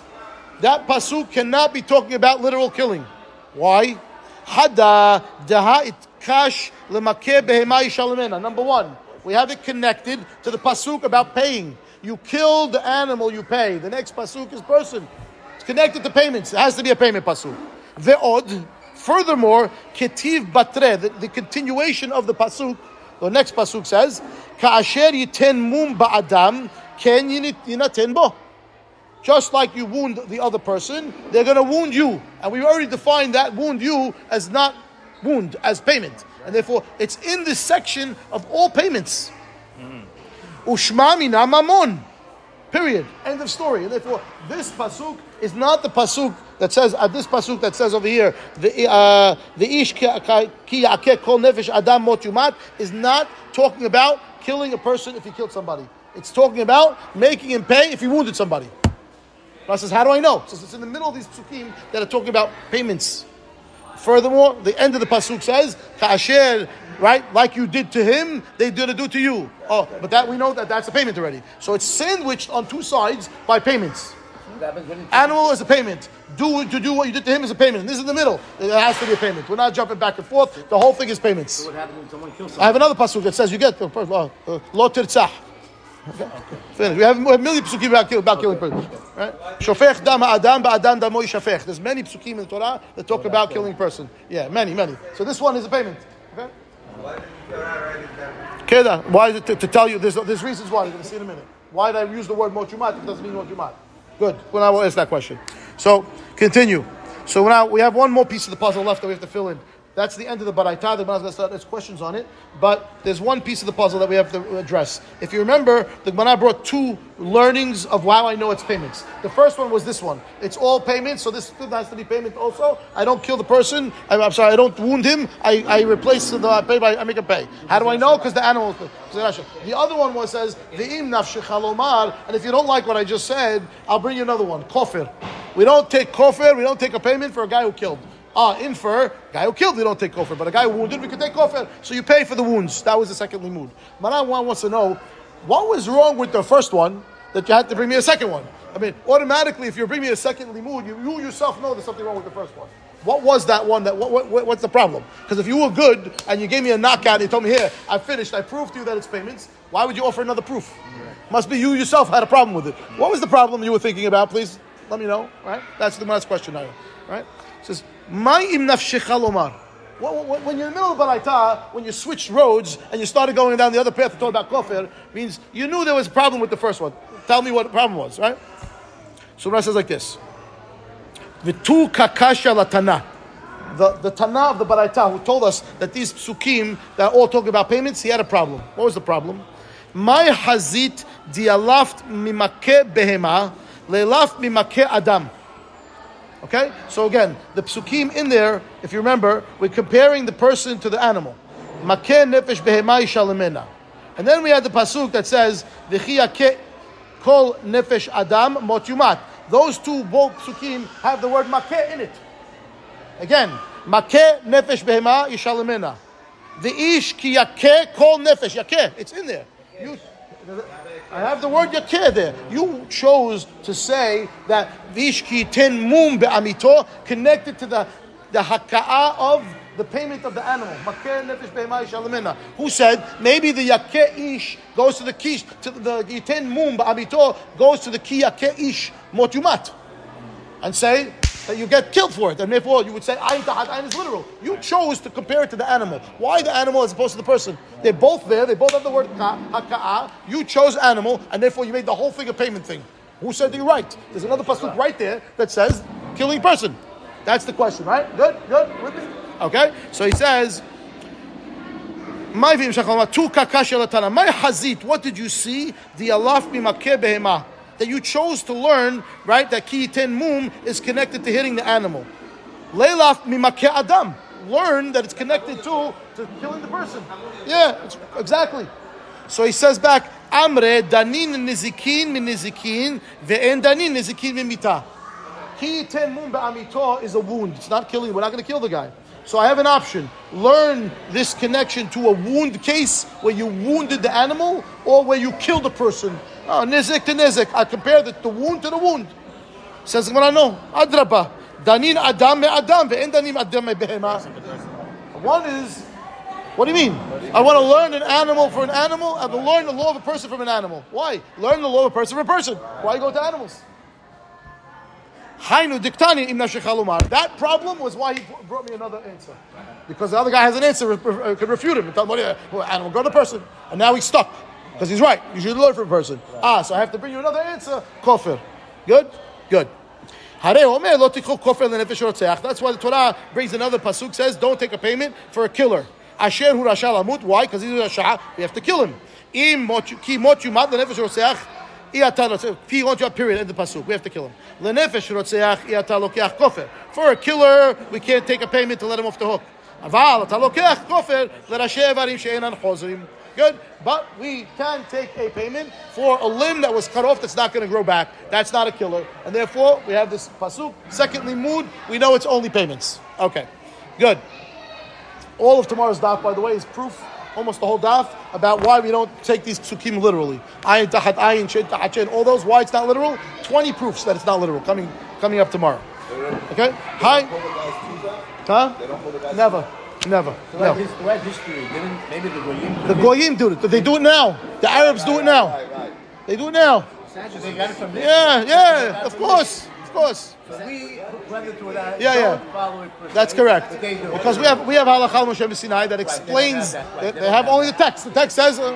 That pasuk cannot be talking about literal killing. Why? Hada daha itkash lemakeh behema yishalamena. Number one, we have it connected to the pasuk about paying. You kill the animal, you pay. The next pasuk is person. It's connected to payments. It has to be a payment pasuk. Ve'od. Furthermore, ketiv batre, the, the continuation of the pasuk, the next pasuk says, Ka'asher yiten mum ba'adam, ken yinaten bo. Just like you wound the other person, they're going to wound you. And we already defined that wound you as not wound, as payment. And therefore, it's in this section of all payments. Ushma mina mamon. Period. End of story. And therefore, this pasuk is not the pasuk that says uh, this pasuk that says over here the uh, the ish ki kol nefesh adam mot yumat is not talking about killing a person if he killed somebody. It's talking about making him pay if he wounded somebody. Rashi says, how do I know? Says it's in the middle of these psukim that are talking about payments. Furthermore, the end of the pasuk says, "Ka'asher," right? Like you did to him, they did to do to you. Oh, but that we know that that's a payment already. So it's sandwiched on two sides by payments. What happens when you Animal is a payment. Do to do what you did to him is a payment. And this is the middle. It has to be a payment. We're not jumping back and forth. The whole thing is payments. what happens when someone kills I have another pasuk that says you get uh, uh, uh, lo. Okay. Finish. We have, we have many psukim about, about killing person. Right? Shofech dam adam ba'adam damo yishafech. There's many psukim in the Torah that talk about killing person. Yeah, many, many. So this one is a payment. Okay. Keda, why is it to, to tell you? There's, there's reasons why. You're going to see in a minute. Why did I use the word mochumat it doesn't mean mochumat? Good. Well, I will ask that question. So continue. So now we have one more piece of the puzzle left that we have to fill in. That's the end of the baraita. The Gemara is going to start. There's questions on it, but there's one piece of the puzzle that we have to address. If you remember, the Gemara brought two learnings of how I know it's payments. The first one was this one. It's all payments, so this has to be payment also. I don't kill the person. I'm, I'm sorry, I don't wound him. I, I replace the I pay by I make him pay. How do I know? Because the animal. The other one was says the im nafshechalomar, and if you don't like what I just said, I'll bring you another one. Kofir. We don't take kofir. We don't take a payment for a guy who killed. Ah, infer, guy who killed, we don't take kofir. But a guy who wounded, we can take kofir. So you pay for the wounds. That was the second limud. Maran wants to know, what was wrong with the first one that you had to bring me a second one? I mean, automatically, if you bring me a second limud, you, you yourself know there's something wrong with the first one. What was that one? That what, what, what's the problem? Because if you were good and you gave me a knockout and you told me here, I finished, I proved to you that it's payments. Why would you offer another proof? Must be you yourself had a problem with it. What was the problem you were thinking about? Please let me know. Right? That's the last question now. Right? It says, "My im nafshecha lomar." When you're in the middle of Baraita, when you switched roads and you started going down the other path to talk about kofir, means you knew there was a problem with the first one. Tell me what the problem was, right? So Rashi says like this: V'tu kakasha latana. The, the Tana of the Baraita who told us that these psukim that all talking about payments, he had a problem. What was the problem? My hazit dialaft mimake behema leilaf mimake adam. Okay? So again, the psukim in there, if you remember, we're comparing the person to the animal. Makeh nefesh. And then we had the pasuk that says, V'chi yakeh kol nefesh adam mot yumat. Those two both psukim have the word makeh in it. Again, makeh nefesh behema yishalamena. The ish ki yakeh kol nefesh. Yakeh, it's in there. You, I have the word yakeh there. You chose to say that vishki ten mum be'amito connected to the the haka'ah of the payment of the animal. Who said maybe the yakeh ish goes to the kish to the yitin mum be'amito goes to the ki yakeh ish motumat, and say that you get killed for it, and therefore you would say ayin tahat ayin is literal. You chose to compare it to the animal. Why the animal as opposed to the person? They're both there. They both have the word ka. You chose animal, and therefore you made the whole thing a payment thing. Who said you're right? There's another pasuk right there that says killing person. That's the question, right? Good, good. With me? Okay. So he says. My. What did you see? The behema. That you chose to learn, right? That ki ten mum is connected to hitting the animal. Leilaf mimake adam. Learn that it's connected to to killing the person. Yeah, exactly. So he says back, Amre danin nizikin min nizikin ve'en danin nizikin min mita. Ki ten mum ba'amito is a wound. It's not killing. We're not going to kill the guy. So I have an option. Learn this connection to a wound case where you wounded the animal or where you killed a person. Ah, oh, nizik to nizik. I compare the, the wound to the wound. Says the Gemara, no. Adraba. Danin adam me adam danin adam me behema. One is, what do you mean? I want to learn an animal for an animal. I to learn the law of a person from an animal. Why? Learn the law of a person from a person. Why go to animals? Hainu diktani. That problem was why he brought me another answer. Because the other guy has an answer, could refute him and tell him, what you- well, animal, go to person. And now he's stuck. Because he's right. You should learn from a person. Ah, so I have to bring you another answer. Kofir. Good? Good. Hare omer lo tikhu kofir lenefesh rotzeach. That's why the Torah brings another pasuk says, don't take a payment for a killer. Asher hu rasha lamut. Why? Because he's a rasha. We have to kill him. Im mot ki mot yumat lenefesh rotzeach. P one period in the pasuk. We have to kill him. For a killer, we can't take a payment to let him off the hook. Good, but we can take a payment for a limb that was cut off that's not going to grow back. That's not a killer, and therefore we have this pasuk. Secondly, mood. We know it's only payments. Okay, good. All of tomorrow's daf, by the way, is proof, almost the whole daf, about why we don't take these psukim literally. Ayin tahat ayin, shin tahat shin, all those, why it's not literal. 20 proofs that it's not literal coming coming up tomorrow. Okay? Hi? Huh? Never. Never. The No. right, his, the history. Didn't maybe the goyim? The Goyim do it. They do it now. The Arabs do it now. They do it now. They got it from this. Yeah, yeah, of course. Of course. So we blended to that. Yeah, yeah. Follow it per That's correct. but they do it. Because we have we have halachah Moshe Sinai that explains. They, they have only the text. The text says. Uh,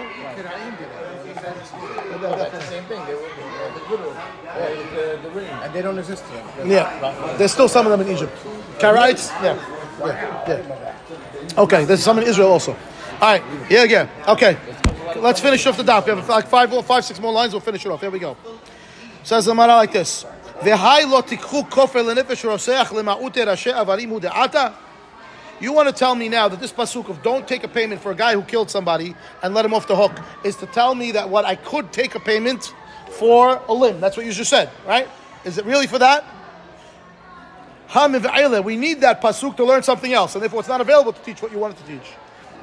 That's the same thing. They were the, the literal, uh, the, the ring. And they don't exist here. yeah, there's still some of them in Egypt. Karaites. Yeah. yeah, yeah. Okay, there's some in Israel also. All right, yeah, yeah. Okay, let's finish off the daf. We have like five, or five, six more lines. We'll finish it off. Here we go. Says the Gemara like this: You want to tell me now that this pasuk of don't take a payment for a guy who killed somebody and let him off the hook is to tell me that what I could take a payment for a limb. That's what you just said, right? Is it really for that? We need that pasuk to learn something else, and therefore it's not available to teach what you wanted to teach.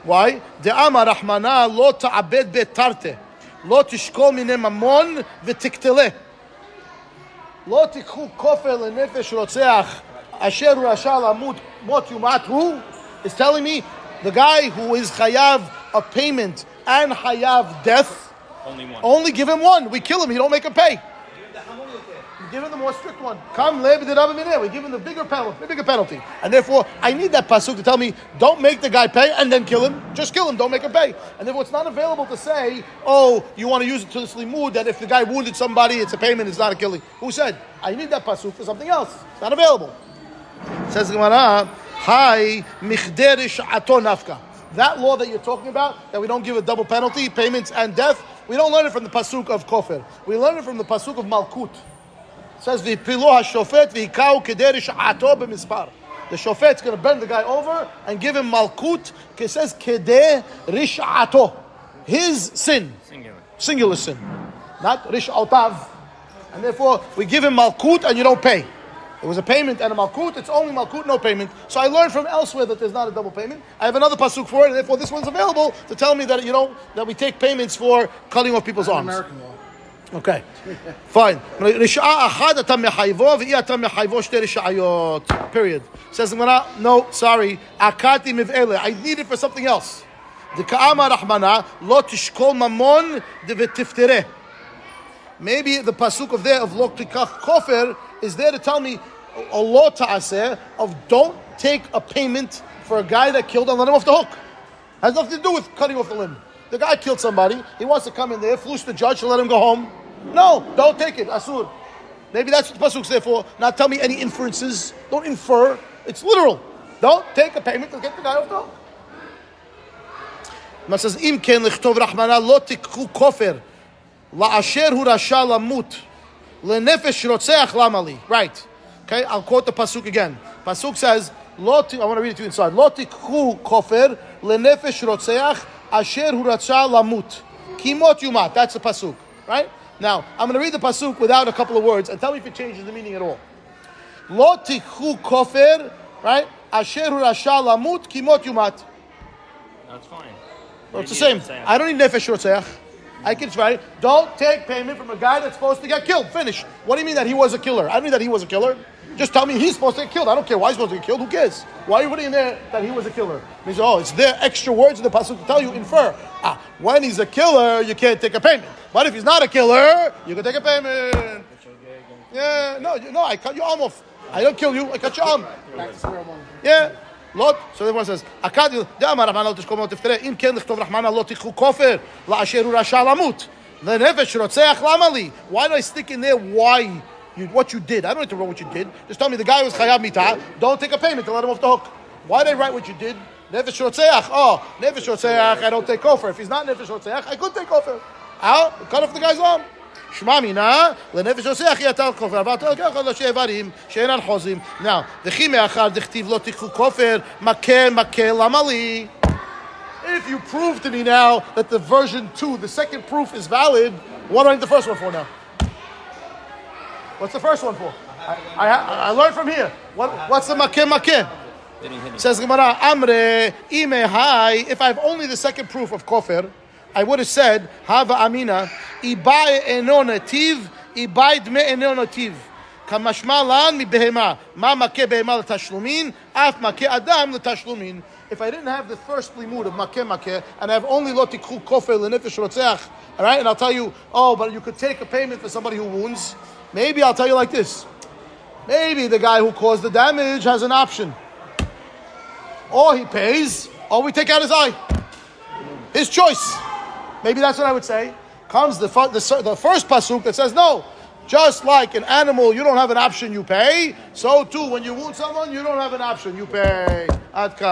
Why? Rahmana lo ta'abed betarte, lo tishkol mine mamon v'tiktele. לא תיקחו כופר לנפש רוצח אשר הוא רשע למות מות יומת הוא is telling me the guy who is chayav a payment and chayav death Only one. only give him one we kill him he don't make him pay him the more strict one. Come le we give him the bigger penalty the bigger penalty. And therefore I need that pasuk to tell me don't make the guy pay and then kill him. Just kill him. Don't make him pay. And therefore it's not available to say oh you want to use it to this limud that if the guy wounded somebody it's a payment it's not a killing. Who said? I need that pasuk for something else. It's not available. Says Gemara, Hi michderish ato nafka. That law that you're talking about, that we don't give a double penalty, payments and death, we don't learn it from the pasuk of kofir. We learn it from the pasuk of malkut. Says v'pilo hashofet v'hikau kedei rish'ato b'mispar. The shofet's going to bend the guy over and give him malkut. It says kedei rish'ato. His sin, Singular. singular sin, not rish'otav. And therefore, we give him malkut and you don't pay. It was a payment and a malkut. It's only malkut, no payment. So I learned from elsewhere that there's not a double payment. I have another pasuk for it, and therefore this one's available to tell me that you know that we take payments for cutting off people's arms. American law. Okay, fine. רשעה אחת אתה מחייבו ואי אתה מחייבו שתי רשעיות. Period. Says the Gemara, no, sorry, עקדתי מבעלה. I need it for something else. דכאמר רחמנה, לא תשקול ממון ותפטרה. Maybe the pasuk of there of lo tikach kofer is there to tell me a law ta'aseh of don't take a payment for a guy that killed and let him off the hook. Has nothing to do with cutting off the limb. The guy killed somebody. He wants to come in there, floosh the judge, and let him go home. No, don't take it. Asur. Maybe that's what the pasuk's there for. Not tell me any inferences. Don't infer. It's literal. Don't take a payment to get the guy off the hook. It says, "Im ken lichtov rachmana lo tikhu kofer la'asher hu rasha lamut lenefesh rotzeach lamali." Right. Okay, I'll quote the pasuk again. Pasuk says, "Lo ti-" I want to read it to you inside. "Lo tikhu kofer lenefesh rotzeach asher hu rasha lamut kimot yumat." That's the pasuk. Right. Now I'm going to read the pasuk without a couple of words and tell me if it changes the meaning at all. Lo tikhu kofer. Right. Asher hu rasha lamut kimot yumat. That's fine. Well, it's the same. I don't need nefesh rotzeach. I can try it. Don't take payment from a guy that's supposed to get killed. Finish. What do you mean that he was a killer? I don't mean that he was a killer. Just tell me he's supposed to get killed. I don't care why he's supposed to get killed. Who cares? Why are you putting in there that he was a killer? Means oh, it's there extra words in the pasuk to tell you infer. Ah, when he's a killer, you can't take a payment. But if he's not a killer, you can take a payment. Yeah, no, you- no, I cut your arm off. I don't kill you. I cut your arm. Back to square one. Yeah. Lot. So everyone says, "Akad דאמר רחמנא לא תשקול מאוד תפטרה, אם כן לכתוב רחמנא לא תיקחו כופר, לאשר הוא רשע למות. לנפש רוצח, למה לי? Why do I stick in there why you, what you did? I don't need to write what you did. Just tell me the guy was chayav mita, don't take a payment to let him off the hook. Why did I write what you did? Nefesh רוצח, oh, nefesh רוצח, I don't take kofar. If he's not nefesh רוצח, I could take kofar. How? Cut off the guy's arm. שמע מינה, לנפש עושה אחי אתה על כופר, אבל אתה לוקח על ראשי איברים שאין על חוזים. Now, וכי מאחר דכתיב לא תיקחו כופר, מכה מכה למה לי? If you prove to me now that the version 2, the second proof is valid, what do I need the first one for now? What's the first one for? I, I, I learned from here. What, what's the makeh makeh? Didn't hit him. Says Gemara, Amre, ime hai. If I have only the second proof of kofir, I would have said, Hava amina, ibai eno nativ, ibai dme eno nativ. כמשמע לן מבהמה, מה מכה בהמה לתשלומין, אף מכה אדם לתשלומין. If I didn't have the first limud of makeh makeh, and I have only lo tikhu kofir lenefesh rotzeach, all right, and I'll tell you, oh, but you could take a payment for somebody who wounds, maybe I'll tell you like this. Maybe the guy who caused the damage has an option. Or he pays, or we take out his eye. His choice. Maybe that's what I would say. Comes the, the, the first pasuk that says, no, just like an animal, you don't have an option, you pay. So too, when you wound someone, you don't have an option, you pay. Baruch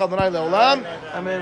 Adonai le'olam. Amen.